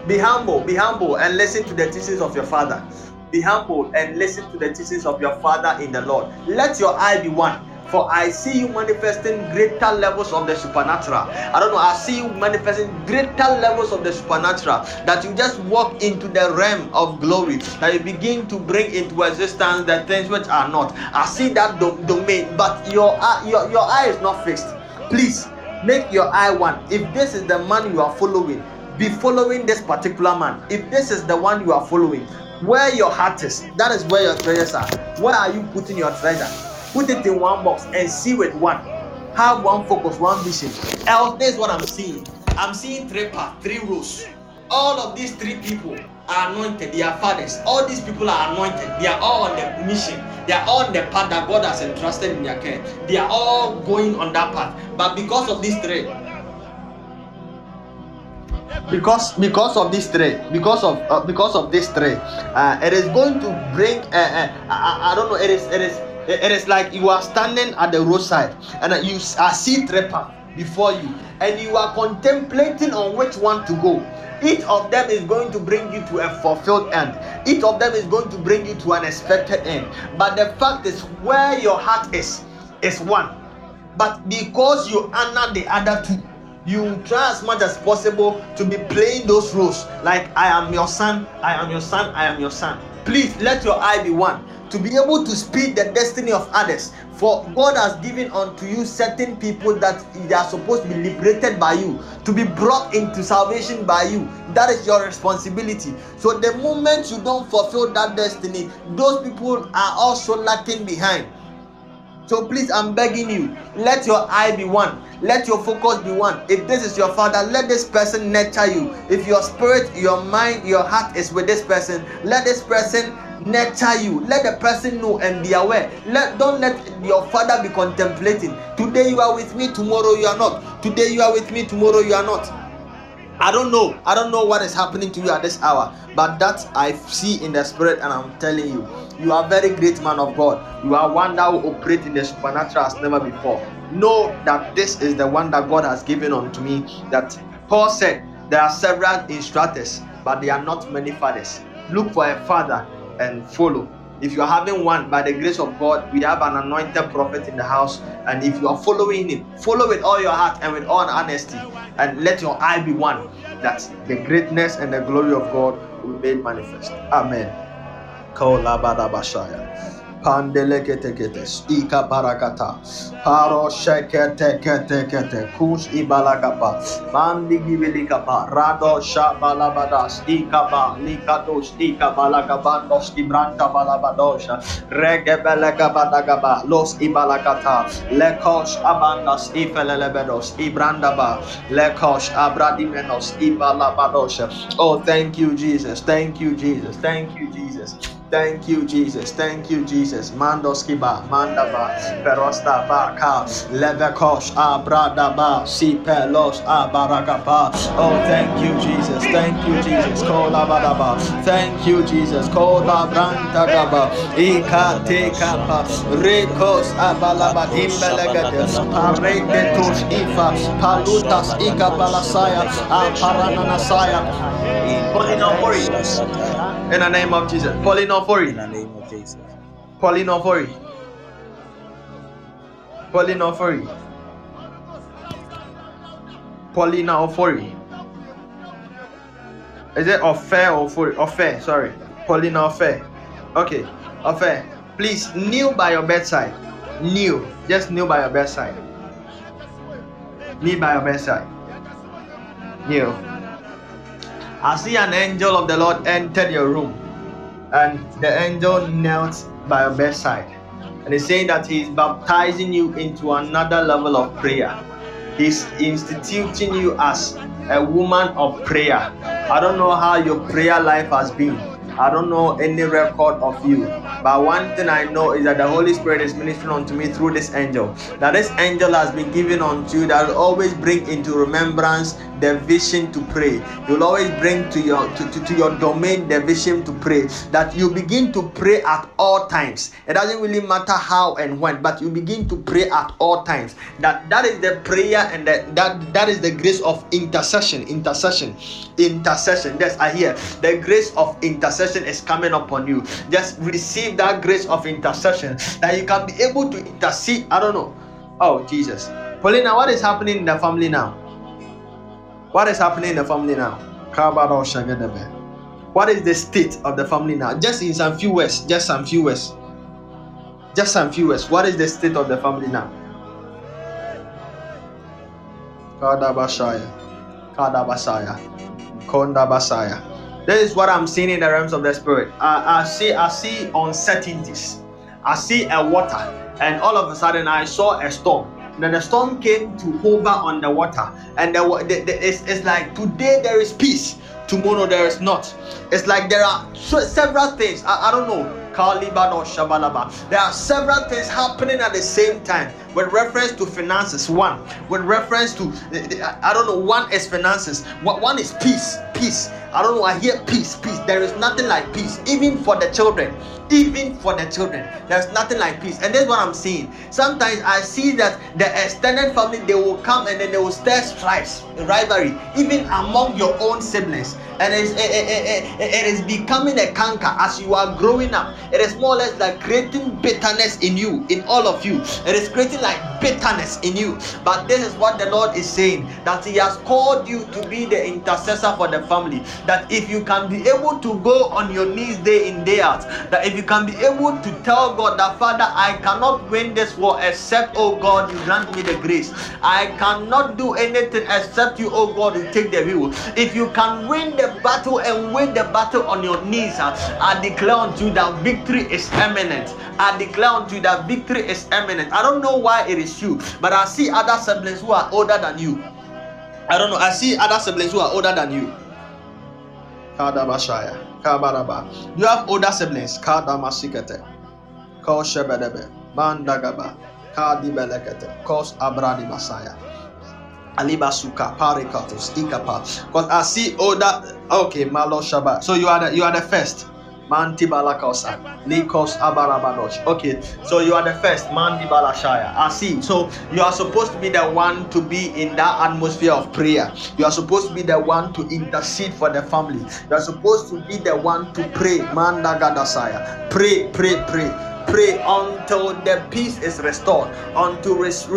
be humble, be humble, and listen to the teachings of your father. Be humble and listen to the teachings of your father in the Lord. Let your eye be one. For I see you manifesting greater levels of the supernatural. I don't know. I see you manifesting greater levels of the supernatural. That you just walk into the realm of glory. That you begin to bring into existence the things which are not. I see that do- domain, but your eye, your your eye is not fixed. Please make your eye one. If this is the man you are following, be following this particular man. If this is the one you are following, where your heart is, that is where your treasures are. Where are you putting your treasure? Put it in one box and see with one. Have one focus, one vision. Else, this is what I'm seeing. I'm seeing three paths, three rows. All of these three people are anointed. They are fathers. All these people are anointed. They are all on the mission. They are all on the path that God has entrusted in their care. They are all going on that path. But because of this three, because because of this three because of uh, because of this three uh, it is going to bring uh, uh, I, I don't know it is it is it is like you are standing at the roadside and you are see three before you and you are contemplating on which one to go each of them is going to bring you to a fulfilled end. Each of them is going to bring you to an expected end. But the fact is where your heart is is one. But because you honor the other two you try as much as possible to be playing those roles. Like i am your son i am your son i am your son. Please let your eye be one to be able to speed the destiny of others. For god has given unto you certain people that they are supposed to be liberated by you to be brought into salvation by you. That is your responsibility. So the moment you don't fulfill that destiny those people are also lacking behind. So please, I'm begging you, let your eye be one, let your focus be one. If this is your father, let this person nurture you. If your spirit, your mind, your heart is with this person, let this person nurture you. Let the person know and be aware. Let don't let your father be contemplating. Today you are with me, tomorrow you are not. Today you are with me, tomorrow you are not. I don't know. I don't know what is happening to you at this hour, but that I see in the spirit, and I'm telling you, you are a very great man of God. You are one that will operate in the supernatural as never before. Know that this is the one that God has given unto me. That Paul said there are several instructors, but they are not many fathers. Look for a father and follow. If you are having one, by the grace of God, we have an anointed prophet in the house. And if you are following him, follow with all your heart and with all honesty. And let your eye be one. That the greatness and the glory of God will be made manifest. Amen. Pandeleketeketes, Ika Barakata, Paro Shekete Kete Kete, Kus Ibalakapa, Bandi Gibilikapa, Rado Shabalabadas, Ikaba, Likados, Ika Balakabandos, Ibranta Balabadosha, Regebelekabadagaba, Los Ibalakata, Lekos Abandas, Ifelelebedos, Ibrandaba, Lekos Abradimenos, Ibalabadosha. Oh, thank you, Jesus. Thank you, Jesus. Thank you, Jesus. Thank you, Jesus. Thank you, Jesus. Mandoskiba, Mandaba, Perosta Baka, Levekosh, Abradaba, Sipelos, Abarakapa. Oh, thank you, Jesus. Thank you, Jesus. Kola Badaba. Thank you, Jesus. Kola Brantagaba, Ika Tekapa, Rekos, Abalaba, Imbelegates, Pareketos, Ifa, Palutas, Ika Balasaya, Aparananasaya. In the name of Jesus. Pauline In the name of Jesus. Pauline Ofori. Pauline Ofori. Paulina Ofori. Is it Ofe or Ofori? Ofe, sorry. Paulina Ofe. Okay. Ofe. Please kneel by your bedside. Kneel. Just kneel by your bedside. Kneel by your bedside. Kneel. I see an angel of the Lord entered your room, and the angel knelt by your bedside. And he's saying that he's baptizing you into another level of prayer. He's instituting you as a woman of prayer. I don't know how your prayer life has been. I don't know any record of you. But one thing I know is that the Holy Spirit is ministering unto me through this angel. That this angel has been given unto you that will always bring into remembrance the vision to pray. You'll always bring to your to, to, to your domain the vision to pray. That you begin to pray at all times. It doesn't really matter how and when, but you begin to pray at all times. That that is the prayer and that that, that is the grace of intercession. Intercession. Intercession. Yes, I hear the grace of intercession is coming upon you. Just receive that grace of intercession that you can be able to intercede. I don't know. Oh Jesus. Paulina, what is happening in the family now? What is happening in the family now? What is the state of the family now? Just in some few words, just some few words. Just some few words. What is the state of the family now? Kadabashaya. Kadabasaya. Kondabasaya. This is what I'm seeing in the realms of the spirit. I, I see I see uncertainties. I see a water, and all of a sudden I saw a storm. Then the storm came to hover on the water, and the, the, the, it's, it's like today there is peace, tomorrow there is not. It's like there are several things. I, I don't know. There are several things happening at the same time with reference to finances. One, with reference to I don't know. One is finances. One is peace. Peace. I don't know. I hear peace. Peace. There is nothing like peace, even for the children even for the children. There's nothing like peace. And that's what I'm seeing. Sometimes I see that the extended family they will come and then they will stir strifes, rivalry, even among your own siblings. And it, it, it, it is becoming a canker as you are growing up. It is more or less like creating bitterness in you, in all of you. It is creating like bitterness in you. But this is what the Lord is saying that He has called you to be the intercessor for the family. That if you can be able to go on your knees day in, day out, that if you can be able to tell God that Father, I cannot win this war except, oh God, you grant me the grace. I cannot do anything except you, oh God, you take the wheel. If you can win the battle and win the battle on your knees, uh, I declare unto you that victory is imminent. I declare unto you that victory is imminent. I don't know why it is you, but I see other siblings who are older than you. I don't know. I see other siblings who are older than you. Kadabashaya. Kabaraba. You have older siblings. Kadamasikete. Kos Shebedebe. Mandagaba. Kadibelekete. Kos Abradi Basaya. Alibasuka Parikatos Ikapa. Because I see older. Okay, Malo Shaba. So you are the you are the first. Manti Balakosa, Likos Abarabadosh. Okay, so you are the first Manti Balashaya. I see. So you are supposed to be the one to be in that atmosphere of prayer. You are supposed to be the one to intercede for the family. You are supposed to be the one to pray. Manda Gadasaya. Pray, pray, pray pray until the peace is restored, until res-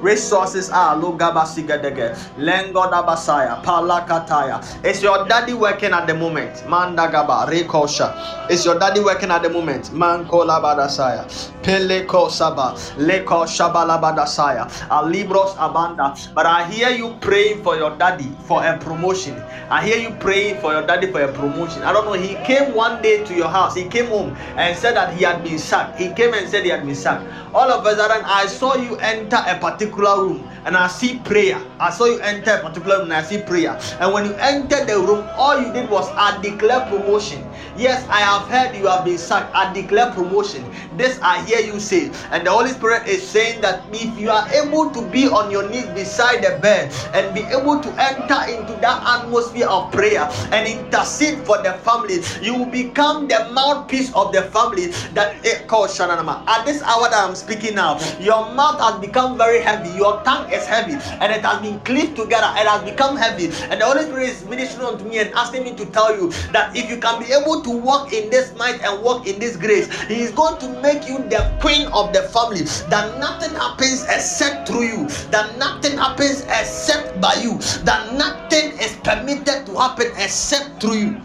resources are logabasigadege, lengodabasaya, palakataya. Is your daddy working at the moment? Mandagaba, rekosha. Is your daddy working at the moment? Mankolabadasaya, peleko saba, leko shabalabadasaya, alibros abanda. But I hear you praying for your daddy for a promotion. I hear you praying for your daddy for a promotion. I don't know. He came one day to your house. He came home and said that he had been sacked. He came and said he had been sacked. All of a sudden, I saw you enter a particular room and I see prayer. I saw you enter a particular room and I see prayer. And when you entered the room, all you did was I declare promotion. Yes, I have heard you have been sacked. I declare promotion. This I hear you say. And the Holy Spirit is saying that if you are able to be on your knees beside the bed and be able to enter into that atmosphere of prayer and intercede for the family, you will become the mouthpiece of the family that it calls Shananama. At this hour that I'm speaking now, your mouth has become very heavy, your tongue is heavy, and it has been clipped together, it has become heavy. And the Holy Spirit is ministering unto me and asking me to tell you that if you can be able to walk in this might and walk in this grace, He is going to make you the queen of the family. That nothing happens except through you, that nothing happens except by you, that nothing is permitted to happen except through you.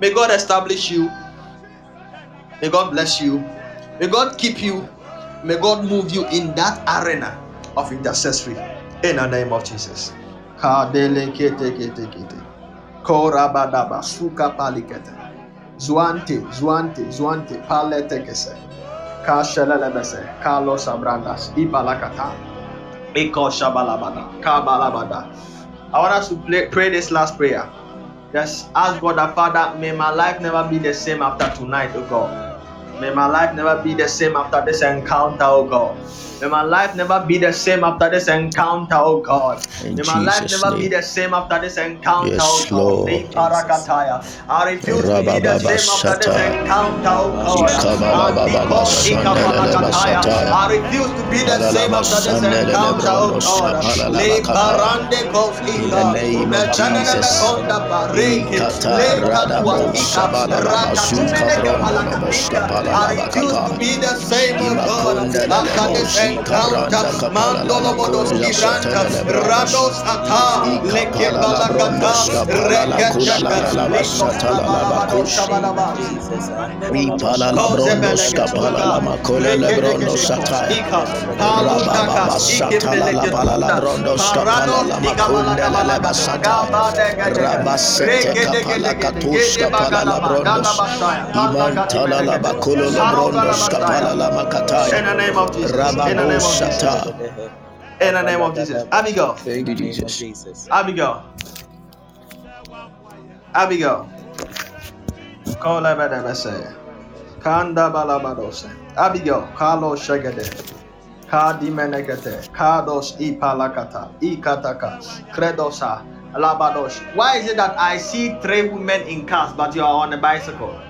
May God establish you. May God bless you. May God keep you. May God move you in that arena of intercessory in the name of Jesus. Korabadaba suka palikete. Zuante, zuante, kese. Kashelelebese, Carlos Abrandas, Ibalakata, Eko Shabalabada, Kabalabada. I want us to play, pray this last prayer. Just ask God the Father, may my life never be the same after tonight, oh God. May my life never be the same after this encounter, oh God. May my life never be the same after this encounter, oh God. In May my life Jesus' never be the same after this encounter, Yes, oh God. Lord. Parakataya. I refuse to be the same after this encounter, oh God. I refuse to be the same after this encounter, oh God. Le. Barande Kos In the name of Jesus. Ikata Radabro Sabalaba Suka Brondolebo I Skapalalaba refuse to be the same, oh God, Imakundelele after this encounter. Rados Ata. Rabasete Kapala Katus Kapalala Brondos. Iman Talala Bakulolo Brondos Kapalala In the name of Jesus. In the name of Sata. Jesus. In the name of Jesus. Abigail. Thank you, Jesus. Abigail. Abigail. Call Abadabasaya. Kanda balabadose. Abigail. Carlo Shagade. Kadi menekete. Kados ipalakata. Ikataka. Kredosa. Labadosh. Why is it that I see three women in cars but you are on a bicycle?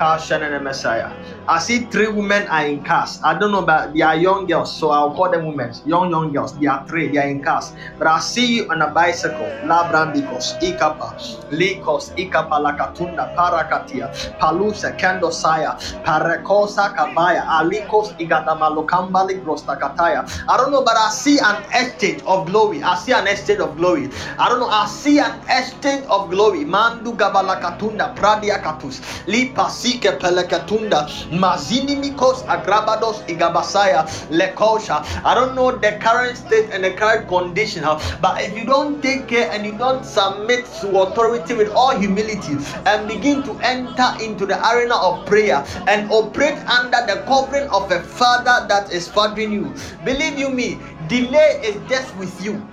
Shannon and Messiah. I see three women are in cars. I don't know, but they are young girls, so I'll call them women. Young, young girls. They are three. They are in cars. But I see you on a bicycle. Labrandikos, Ikapa, Likos, Ikapa Lakatunda, Parakatia, Palusa, Kendosaya, Parekosa Kabaya, Alikos, Igadamalokambali, Grostakataya. I don't know, but I see an exchange of glory. I see an exchange of glory. I don't know. I see an exchange of glory. Mandu Gabalakatunda, Pradia Katus, Lipasike Pelekatunda, Mazini Mikos, Agrabados, Igabasaya, Lekosha. I don't know the current state and the current condition, but if you don't take care and you don't submit to authority with all humility and begin to enter into the arena of prayer and operate under the covering of a father that is fathering you, believe you me, delay is death with you.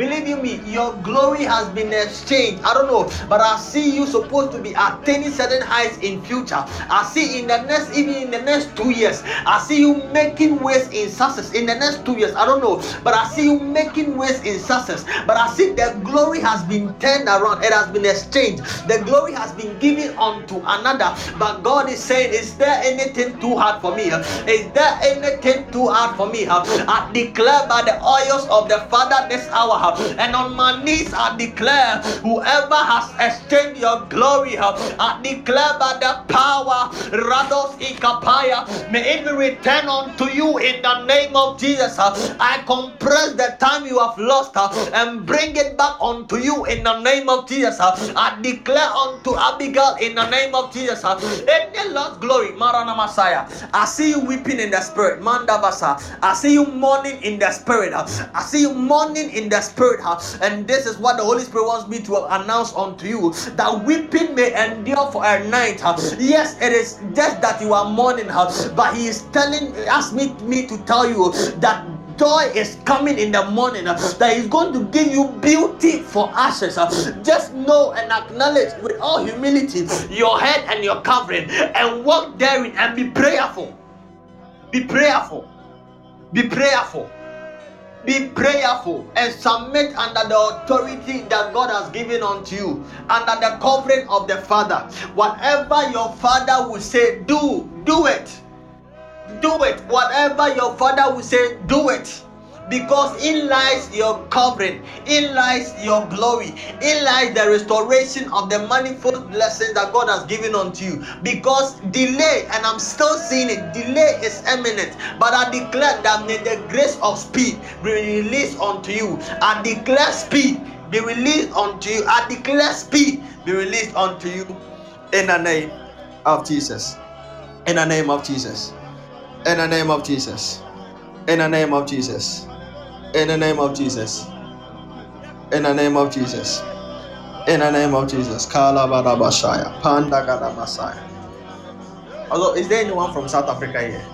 Believe you me, your glory has been exchanged. I don't know, but I see you supposed to be attaining certain heights in future. I see in the next, even in the next two years, I see you making ways in success. In the next two years, I don't know, but I see you making ways in success. But I see the glory has been turned around. It has been exchanged. The glory has been given unto another. But God is saying, Is there anything too hard for me? Is there anything too hard for me? I declare by the oils of the Father this hour, and on my knees I declare, whoever has exchanged your glory, uh, I declare by the power, Rados Ikapaya, may it be returned unto you in the name of Jesus. Uh. I compress the time you have lost uh, and bring it back unto you in the name of Jesus. I declare unto Abigail in the name of Jesus. Any lost glory, Marana Messiah. I see you weeping in the spirit, Mandabasa. I see you mourning in the spirit. I see you mourning in the spirit. And this is what the Holy Spirit wants me to announce unto you that weeping may endure for a night. Yes, it is just that you are mourning, but He is telling, ask me, me to tell you that joy is coming in the morning uh, that he's going to give you beauty for ashes uh, just know and acknowledge with all humility your head and your covering and walk therein and be prayerful. Be prayerful. Be prayerful be prayerful and submit under the authority that God has given unto you, under the covering of the Father. Whatever your Father will say, do, do it. Do it. Whatever your Father will say, do it. Because in lies your covering, in lies your glory, in lies the restoration of the manifold blessings that God has given unto you. Because delay, and I'm still seeing it, delay is imminent. But I declare that may the grace of speed be released unto you. I declare speed be released unto you. I declare speed be released unto you in the name of Jesus. In the name of Jesus. In the name of Jesus. In the name of Jesus. In the name of Jesus. In the name of Jesus. In the name of Jesus. Kalabadabashaya. Pandagadabasaya. Although, is there anyone from South Africa here?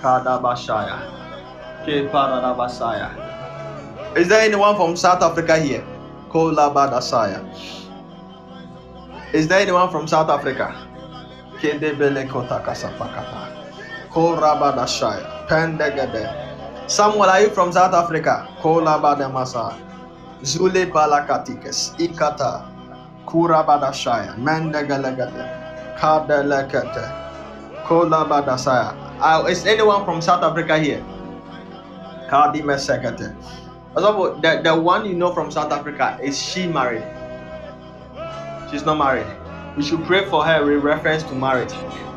Kadabashaya. Keparadabasaya. Is there anyone from South Africa here? Kolabadasaya. Is there anyone from South Africa? Kedebele kotakasapakata. Korabadashaya. Pendegede. Samuel, are you from South Africa? Kolabadamasa. Zule palakatikes. Ikata. Kurabadashaya. Mendegelegede. Kadelekete. Kolabadasaya. Uh, is anyone from South Africa here? Kadime Sekete. Also, the, the one you know from South Africa, is she married? She's not married. We should pray for her with reference to marriage.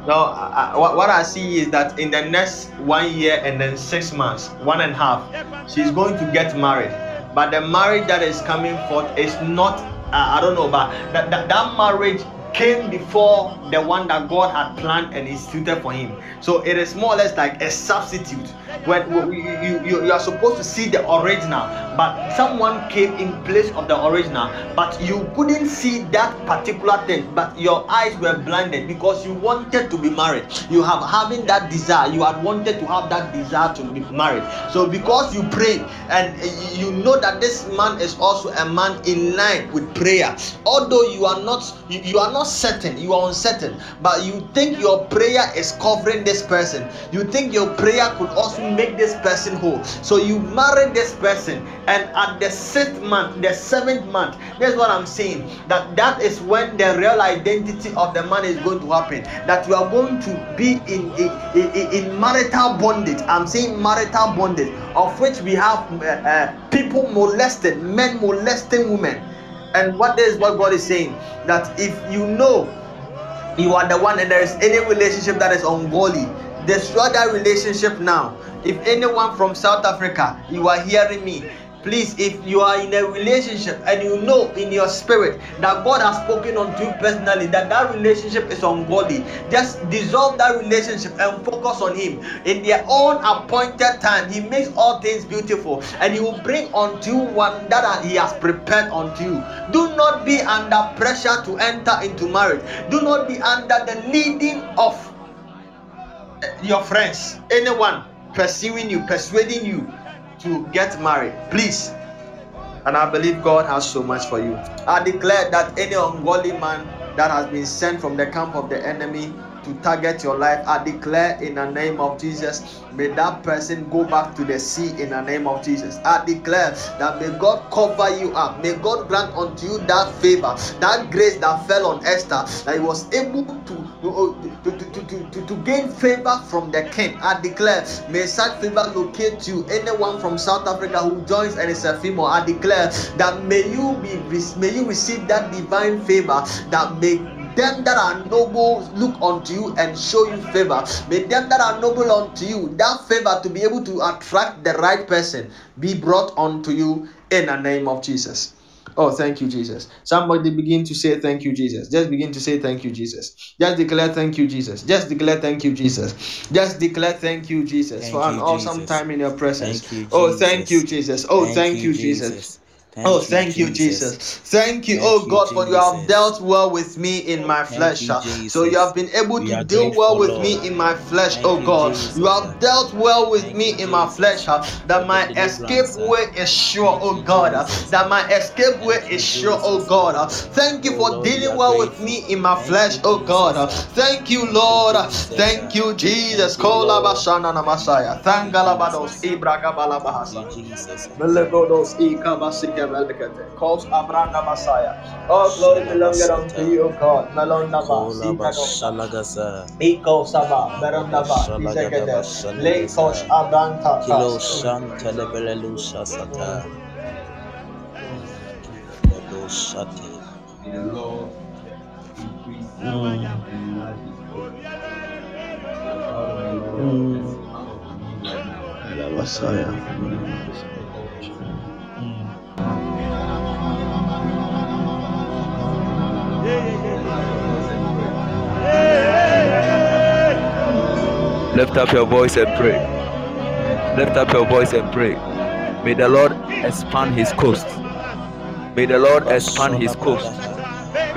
Now, I, I, what I see is that in the next one year and then six months, one and a half, she's going to get married. But the marriage that is coming forth is not, uh, I don't know, but that, that, that marriage came before the one that God had planned and instituted for him. So it is more or less like a substitute. When you, you, you are supposed to see the original, but someone came in place of the original, but you couldn't see that particular thing, but your eyes were blinded because you wanted to be married. You have having that desire, you had wanted to have that desire to be married. So because you pray and you know that this man is also a man in line with prayer, although you are not you, you are not certain, you are uncertain, but you think your prayer is covering this person. You think your prayer could also make this person whole. So you marry this person, and at the sixth month, the seventh month, that's what I'm saying. That that is when the real identity of the man is going to happen. That you are going to be in in, in, marital bondage. I'm saying marital bondage, of which we have uh, uh, people molested, men molesting women and what is what God is saying that if you know you are the one and there is any relationship that is ungodly, destroy that relationship now. If anyone from South Africa, you are hearing me, please if you are in a relationship and you know in your spirit that god has spoken unto you personally that that relationship is ungodly just dissolve that relationship and focus on him. In their own appointed time he makes all things beautiful and he will bring unto you one that he has prepared unto you. Do not be under pressure to enter into marriage. Do not be under the leading of your friends anyone pursuing you persuading you to get married. Please. And I believe God has so much for you. I declare that any ungodly man that has been sent from the camp of the enemy to target your life, I declare in the name of Jesus, may that person go back to the sea in the name of Jesus. I declare that may God cover you up, may God grant unto you that favor, that grace that fell on Esther, that he was able to to, to, to, to, to gain favor from the king. I declare, may such favor locate you. Anyone from South Africa who joins and is a female, I declare that may you be may you receive that divine favor that may them that are noble look unto you and show you favor. May them that are noble unto you, that favor to be able to attract the right person, be brought unto you in the name of Jesus. Oh, thank you, Jesus. Somebody begin to say thank you, Jesus. Just begin to say thank you, Jesus. Just declare thank you, Jesus. Just declare thank you, Jesus. Just declare thank you, Jesus, Thank for an you, awesome Jesus. time in your presence. Thank you, oh, thank you, Jesus. Oh, thank, you, Jesus. Oh, thank you, Jesus. Thank you, Thank oh you, God, for you have dealt well with me in my flesh. you, uh, So you have been able We to deal well with Lord. me in my flesh, Thank oh God. Jesus. You have dealt well with Thank me you, in my flesh, uh, that my escape uh. way is sure, oh God. uh, That my escape way is sure, oh God. uh. Thank you Oh for dealing well with me in my flesh, oh God. uh. Uh. Thank you, Lord. uh. Thank uh. you, Jesus. Thank you, Kolabashana namasaya. Thank you, Jesus. Ibragabalabahasa. Thank you, Jesus. Melegodos ikabasike velikete. Kos abranda masaya. All glory belongeth unto you, O God. Melondaba, Kola Zikadosa. bashalagasa. Iko Saba, Baba Berondaba, shalagada Izegede, Lekos bashaligasa. Kilo Abrantatas. shantelebelelu Mm, shasata. mm, Bedo shate. The Lord increase you mm, and enlarge Lift up your voice and pray. Lift up your voice and pray. May the Lord expand his coast. May the Lord expand his coast.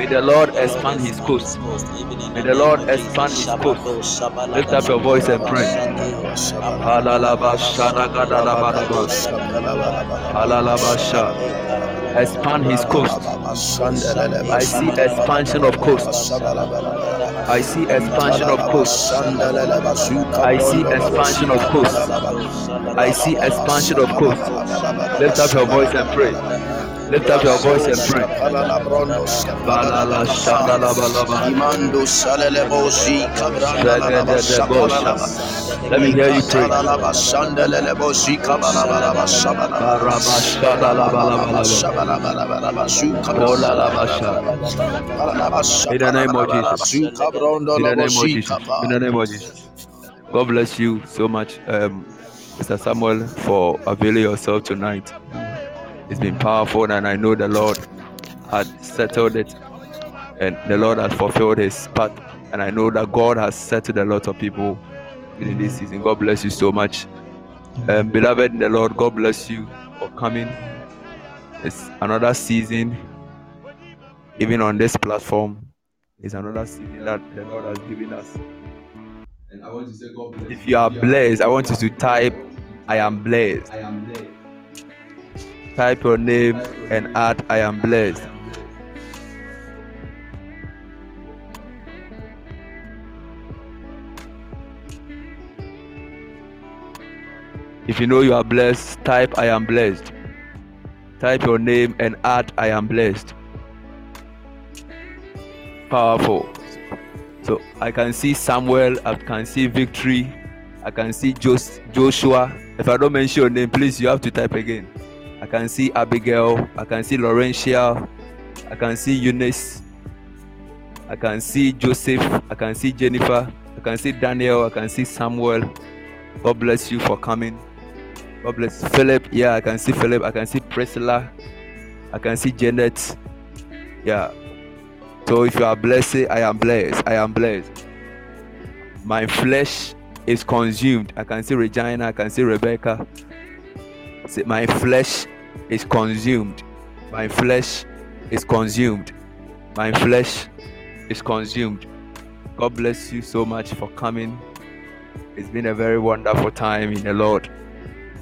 May the Lord expand his coast. May the Lord expand his coast. Lift up your voice and pray. Expand his coast. I see expansion of coast. I see expansion of coast. I see expansion of coast. I see expansion of coast. Lift up your voice and pray. Lift up your voice and pray. Balala shadalabalaba. Imando salelebo si kabranda la ba shabalaba. Let me hear you pray. Shabalaba sandelelebo si kabalaba shabalaba. Baraba shadalabalaba. Shabalabalaba su Olalaba sha. In the name of Jesus. In the name of Jesus. In the name of Jesus. God bless you so much, um, Mr. Samuel, for availing yourself tonight. It's been powerful, and I know the Lord had settled it, and the Lord has fulfilled His part. And I know that God has settled a lot of people in this season. God bless you so much, um, beloved in the Lord. God bless you for coming. It's another season, even on this platform. It's another season that the Lord has given us. And I want to say, God bless If you are blessed, I want you to type, I am blessed. I am blessed. Type your name and add, I am blessed. If you know you are blessed, type, I am blessed. Type your name and add, I am blessed. Powerful. So I can see Samuel, I can see Victory, I can see Jos- Joshua. If I don't mention your name, please you have to type again. I can see Abigail, I can see Laurentia, I can see Eunice, I can see Joseph, I can see Jennifer, I can see Daniel, I can see Samuel. God bless you for coming. God bless Philip. Yeah, I can see Philip, I can see Priscilla, I can see Janet. Yeah, so if you are blessed, I am blessed. I am blessed. My flesh is consumed. I can see Regina. I can see Rebecca. Say, my flesh is consumed. My flesh is consumed. My flesh is consumed. God bless you so much for coming. It's been a very wonderful time in the Lord,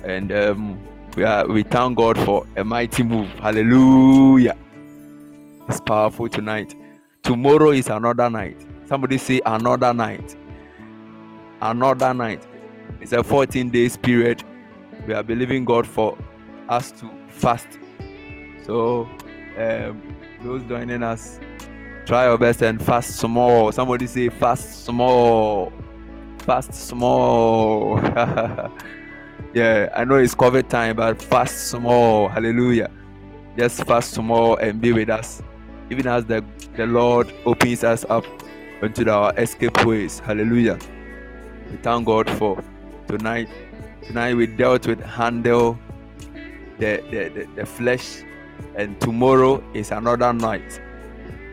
and um, we are we thank God for a mighty move. Hallelujah! It's powerful tonight. Tomorrow is another night. Somebody say another night. Another night. It's a 14 days period. We are believing God for us to fast. So, um, those joining us, try your best and fast small. Somebody say fast small. Fast small. [LAUGHS] yeah, I know it's COVID time, but fast small. Hallelujah. Just fast small and be with us even as the, the Lord opens us up into our escape ways. Hallelujah. We thank God for tonight. Tonight we dealt with handle the, the, the, the flesh, and tomorrow is another night.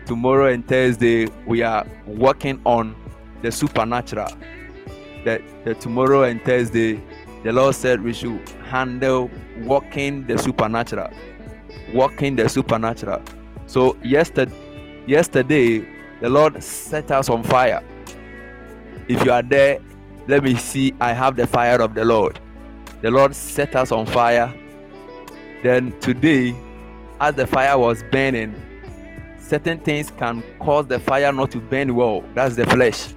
Tomorrow and Thursday we are working on the supernatural. That the tomorrow and Thursday, the Lord said we should handle walking the supernatural. Walking the supernatural. So yesterday, yesterday the Lord set us on fire. If you are there, let me see. I have the fire of the Lord. The Lord set us on fire. Then today, as the fire was burning, certain things can cause the fire not to burn well. That's the flesh.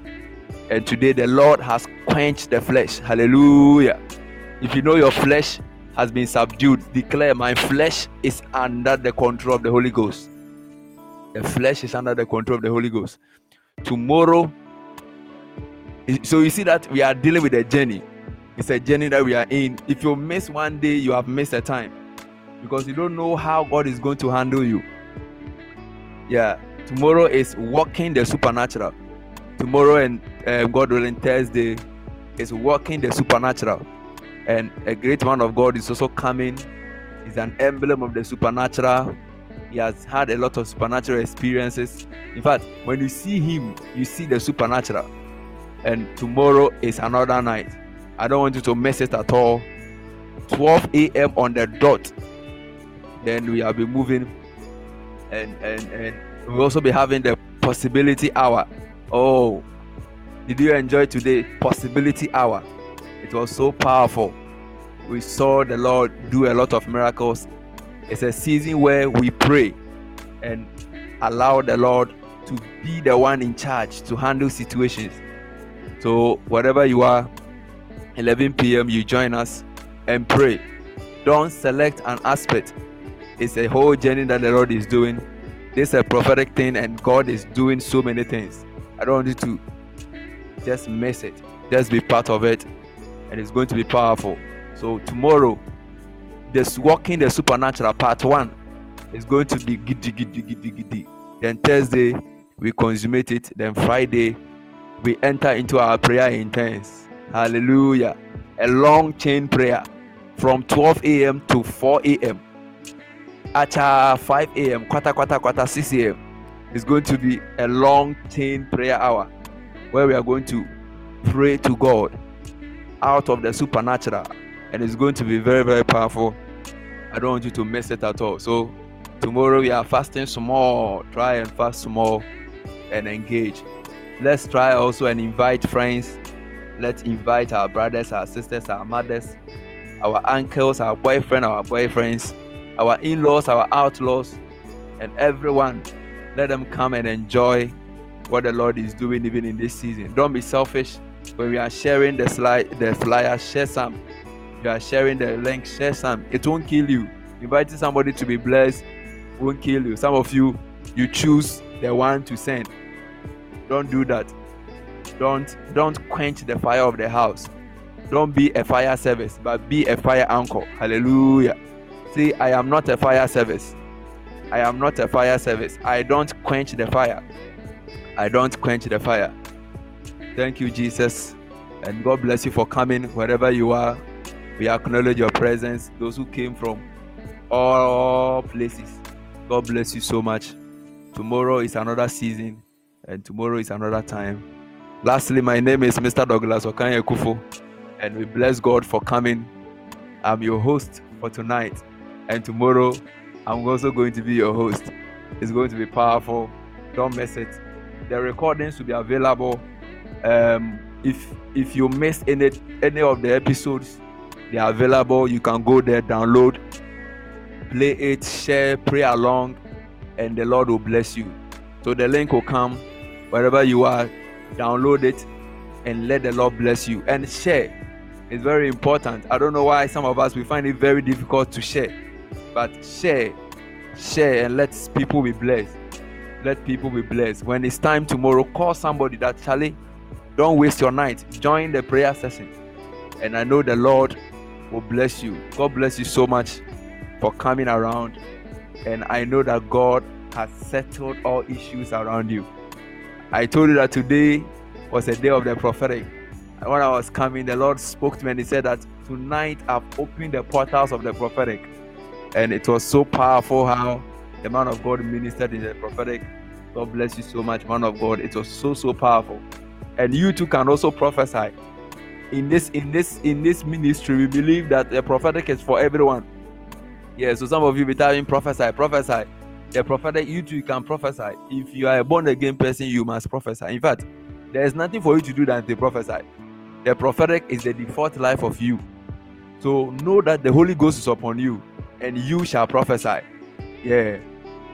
And today the Lord has quenched the flesh. Hallelujah. If you know your flesh has been subdued, declare my flesh is under the control of the Holy Ghost. The flesh is under the control of the Holy Ghost. Tomorrow, so you see that we are dealing with a journey. It's a journey that we are in. If you miss one day, you have missed a time because you don't know how God is going to handle you. Yeah, tomorrow is walking the supernatural. Tomorrow and uh, God willing Thursday is walking the supernatural, and a great man of God is also coming. He's an emblem of the supernatural he has had a lot of supernatural experiences. In fact, when you see him, you see the supernatural. And tomorrow is another night. I don't want you to miss it at all. 12 a.m. on the dot. Then we will be moving and and and We'll also be having the possibility hour. Oh, did you enjoy today? Possibility hour. It was so powerful. We saw the Lord do a lot of miracles. It's a season where we pray and allow the Lord to be the one in charge to handle situations. So, whatever you are, 11 p.m., you join us and pray. Don't select an aspect. It's a whole journey that the Lord is doing. This is a prophetic thing, and God is doing so many things. I don't want you to just miss it. Just be part of it, and it's going to be powerful. So tomorrow, this walking the supernatural part one is going to be giddy giddy giddy giddy. Then Thursday we consummate it. Then Friday we enter into our prayer intense. Hallelujah. A long chain prayer from 12 a.m. to 4 a.m. At uh, 5 a.m. quarter quarter quarter 6 a.m. It's going to be a long chain prayer hour where we are going to pray to God out of the supernatural and it's going to be very very powerful i don't want you to miss it at all so tomorrow we are fasting small try and fast small and engage let's try also and invite friends. Let's invite our brothers our sisters our mothers our uncles our boyfriend our boyfriends our in-laws our outlaws and everyone. Let them come and enjoy what the lord is doing even in this season. Don't be selfish. When we are sharing the slide the flyer share some. You are sharing the link share some. It won't kill you. Inviting somebody to be blessed won't kill you. Some of you you choose the one to send don't do that. Don't don't quench the fire of the house. Don't be a fire service but be a fire anchor. Hallelujah. See i am not a fire service. I am not a fire service. I don't quench the fire. I don't quench the fire. Thank you jesus. And god bless you for coming wherever you are. We acknowledge your presence those who came from all places. God bless you so much. Tomorrow is another season and tomorrow is another time. Lastly my name is mr douglas okanye kufo and we bless god for coming. I'm your host for tonight and tomorrow i'm also going to be your host. It's going to be powerful. Don't miss it. The recordings will be available. Um, if if you missed any any of the episodes they are available. You can go there download play it share pray along and the lord will bless you. So the link will come wherever you are download it and let the lord bless you and share. It's very important. I don't know why some of us we find it very difficult to share but share share and let people be blessed. Let people be blessed. When it's time tomorrow call somebody that charlie don't waste your night. Join the prayer session. And i know the lord will bless you. God bless you so much for coming around. And i know that god has settled all issues around you i told you that today was a day of the prophetic. And when i was coming the lord spoke to me and he said that tonight i've opened the portals of the prophetic. And it was so powerful how the man of god ministered in the prophetic. God bless you so much man of god. It was so so powerful. And you too can also prophesy. In this in this in this ministry we believe that the prophetic is for everyone. Yeah so some of you be telling prophesy prophesy the prophetic you too can prophesy. If you are a born again person you must prophesy. In fact there is nothing for you to do than to prophesy. The prophetic is the default life of you. So know that the holy ghost is upon you and you shall prophesy. Yeah.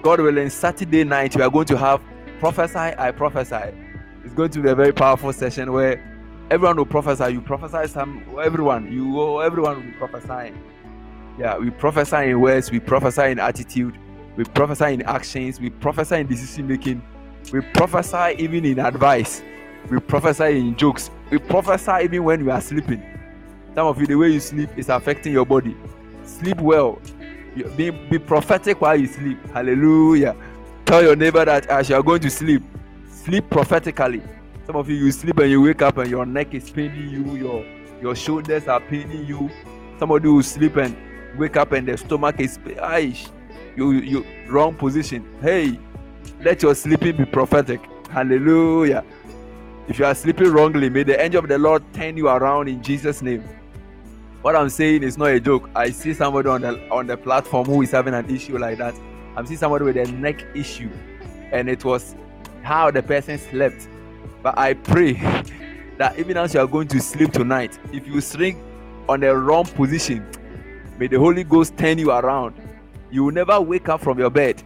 God willing saturday night we are going to have prophesy i prophesy. It's going to be a very powerful session where everyone will prophesy. You prophesy some everyone. You everyone will be prophesying. Yeah, we prophesy in words, we prophesy in attitude, we prophesy in actions, we prophesy in decision making, we prophesy even in advice, we prophesy in jokes, we prophesy even when you are sleeping. Some of you, the way you sleep is affecting your body. Sleep well. Be, be prophetic while you sleep. Hallelujah. Tell your neighbor that as you are going to sleep, sleep prophetically. Some of you, you sleep and you wake up and your neck is paining you, your your shoulders are paining you. Somebody will sleep and wake up and the stomach is aish. You you wrong position. Hey, let your sleeping be prophetic. Hallelujah. If you are sleeping wrongly, may the angel of the Lord turn you around in Jesus' name. What I'm saying is not a joke. I see somebody on the on the platform who is having an issue like that. I'm seeing somebody with a neck issue. and it was how the person slept. But I pray [LAUGHS] that even as you are going to sleep tonight, if you sleep on the wrong position, may the Holy Ghost turn you around. You will never wake up from your bed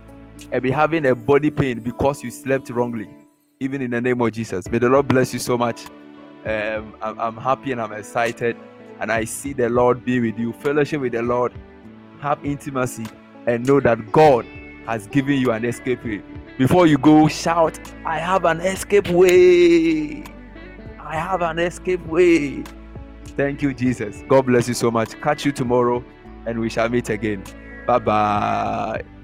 and be having a body pain because you slept wrongly. Even in the name of Jesus. May the Lord bless you so much. Um, I'm, I'm happy and I'm excited, and I see the Lord be with you. Fellowship with the Lord, have intimacy, and know that God has given you an escape way. Before you go, shout, I have an escape way. I have an escape way. Thank you, Jesus. God bless you so much. Catch you tomorrow, and we shall meet again. Bye bye.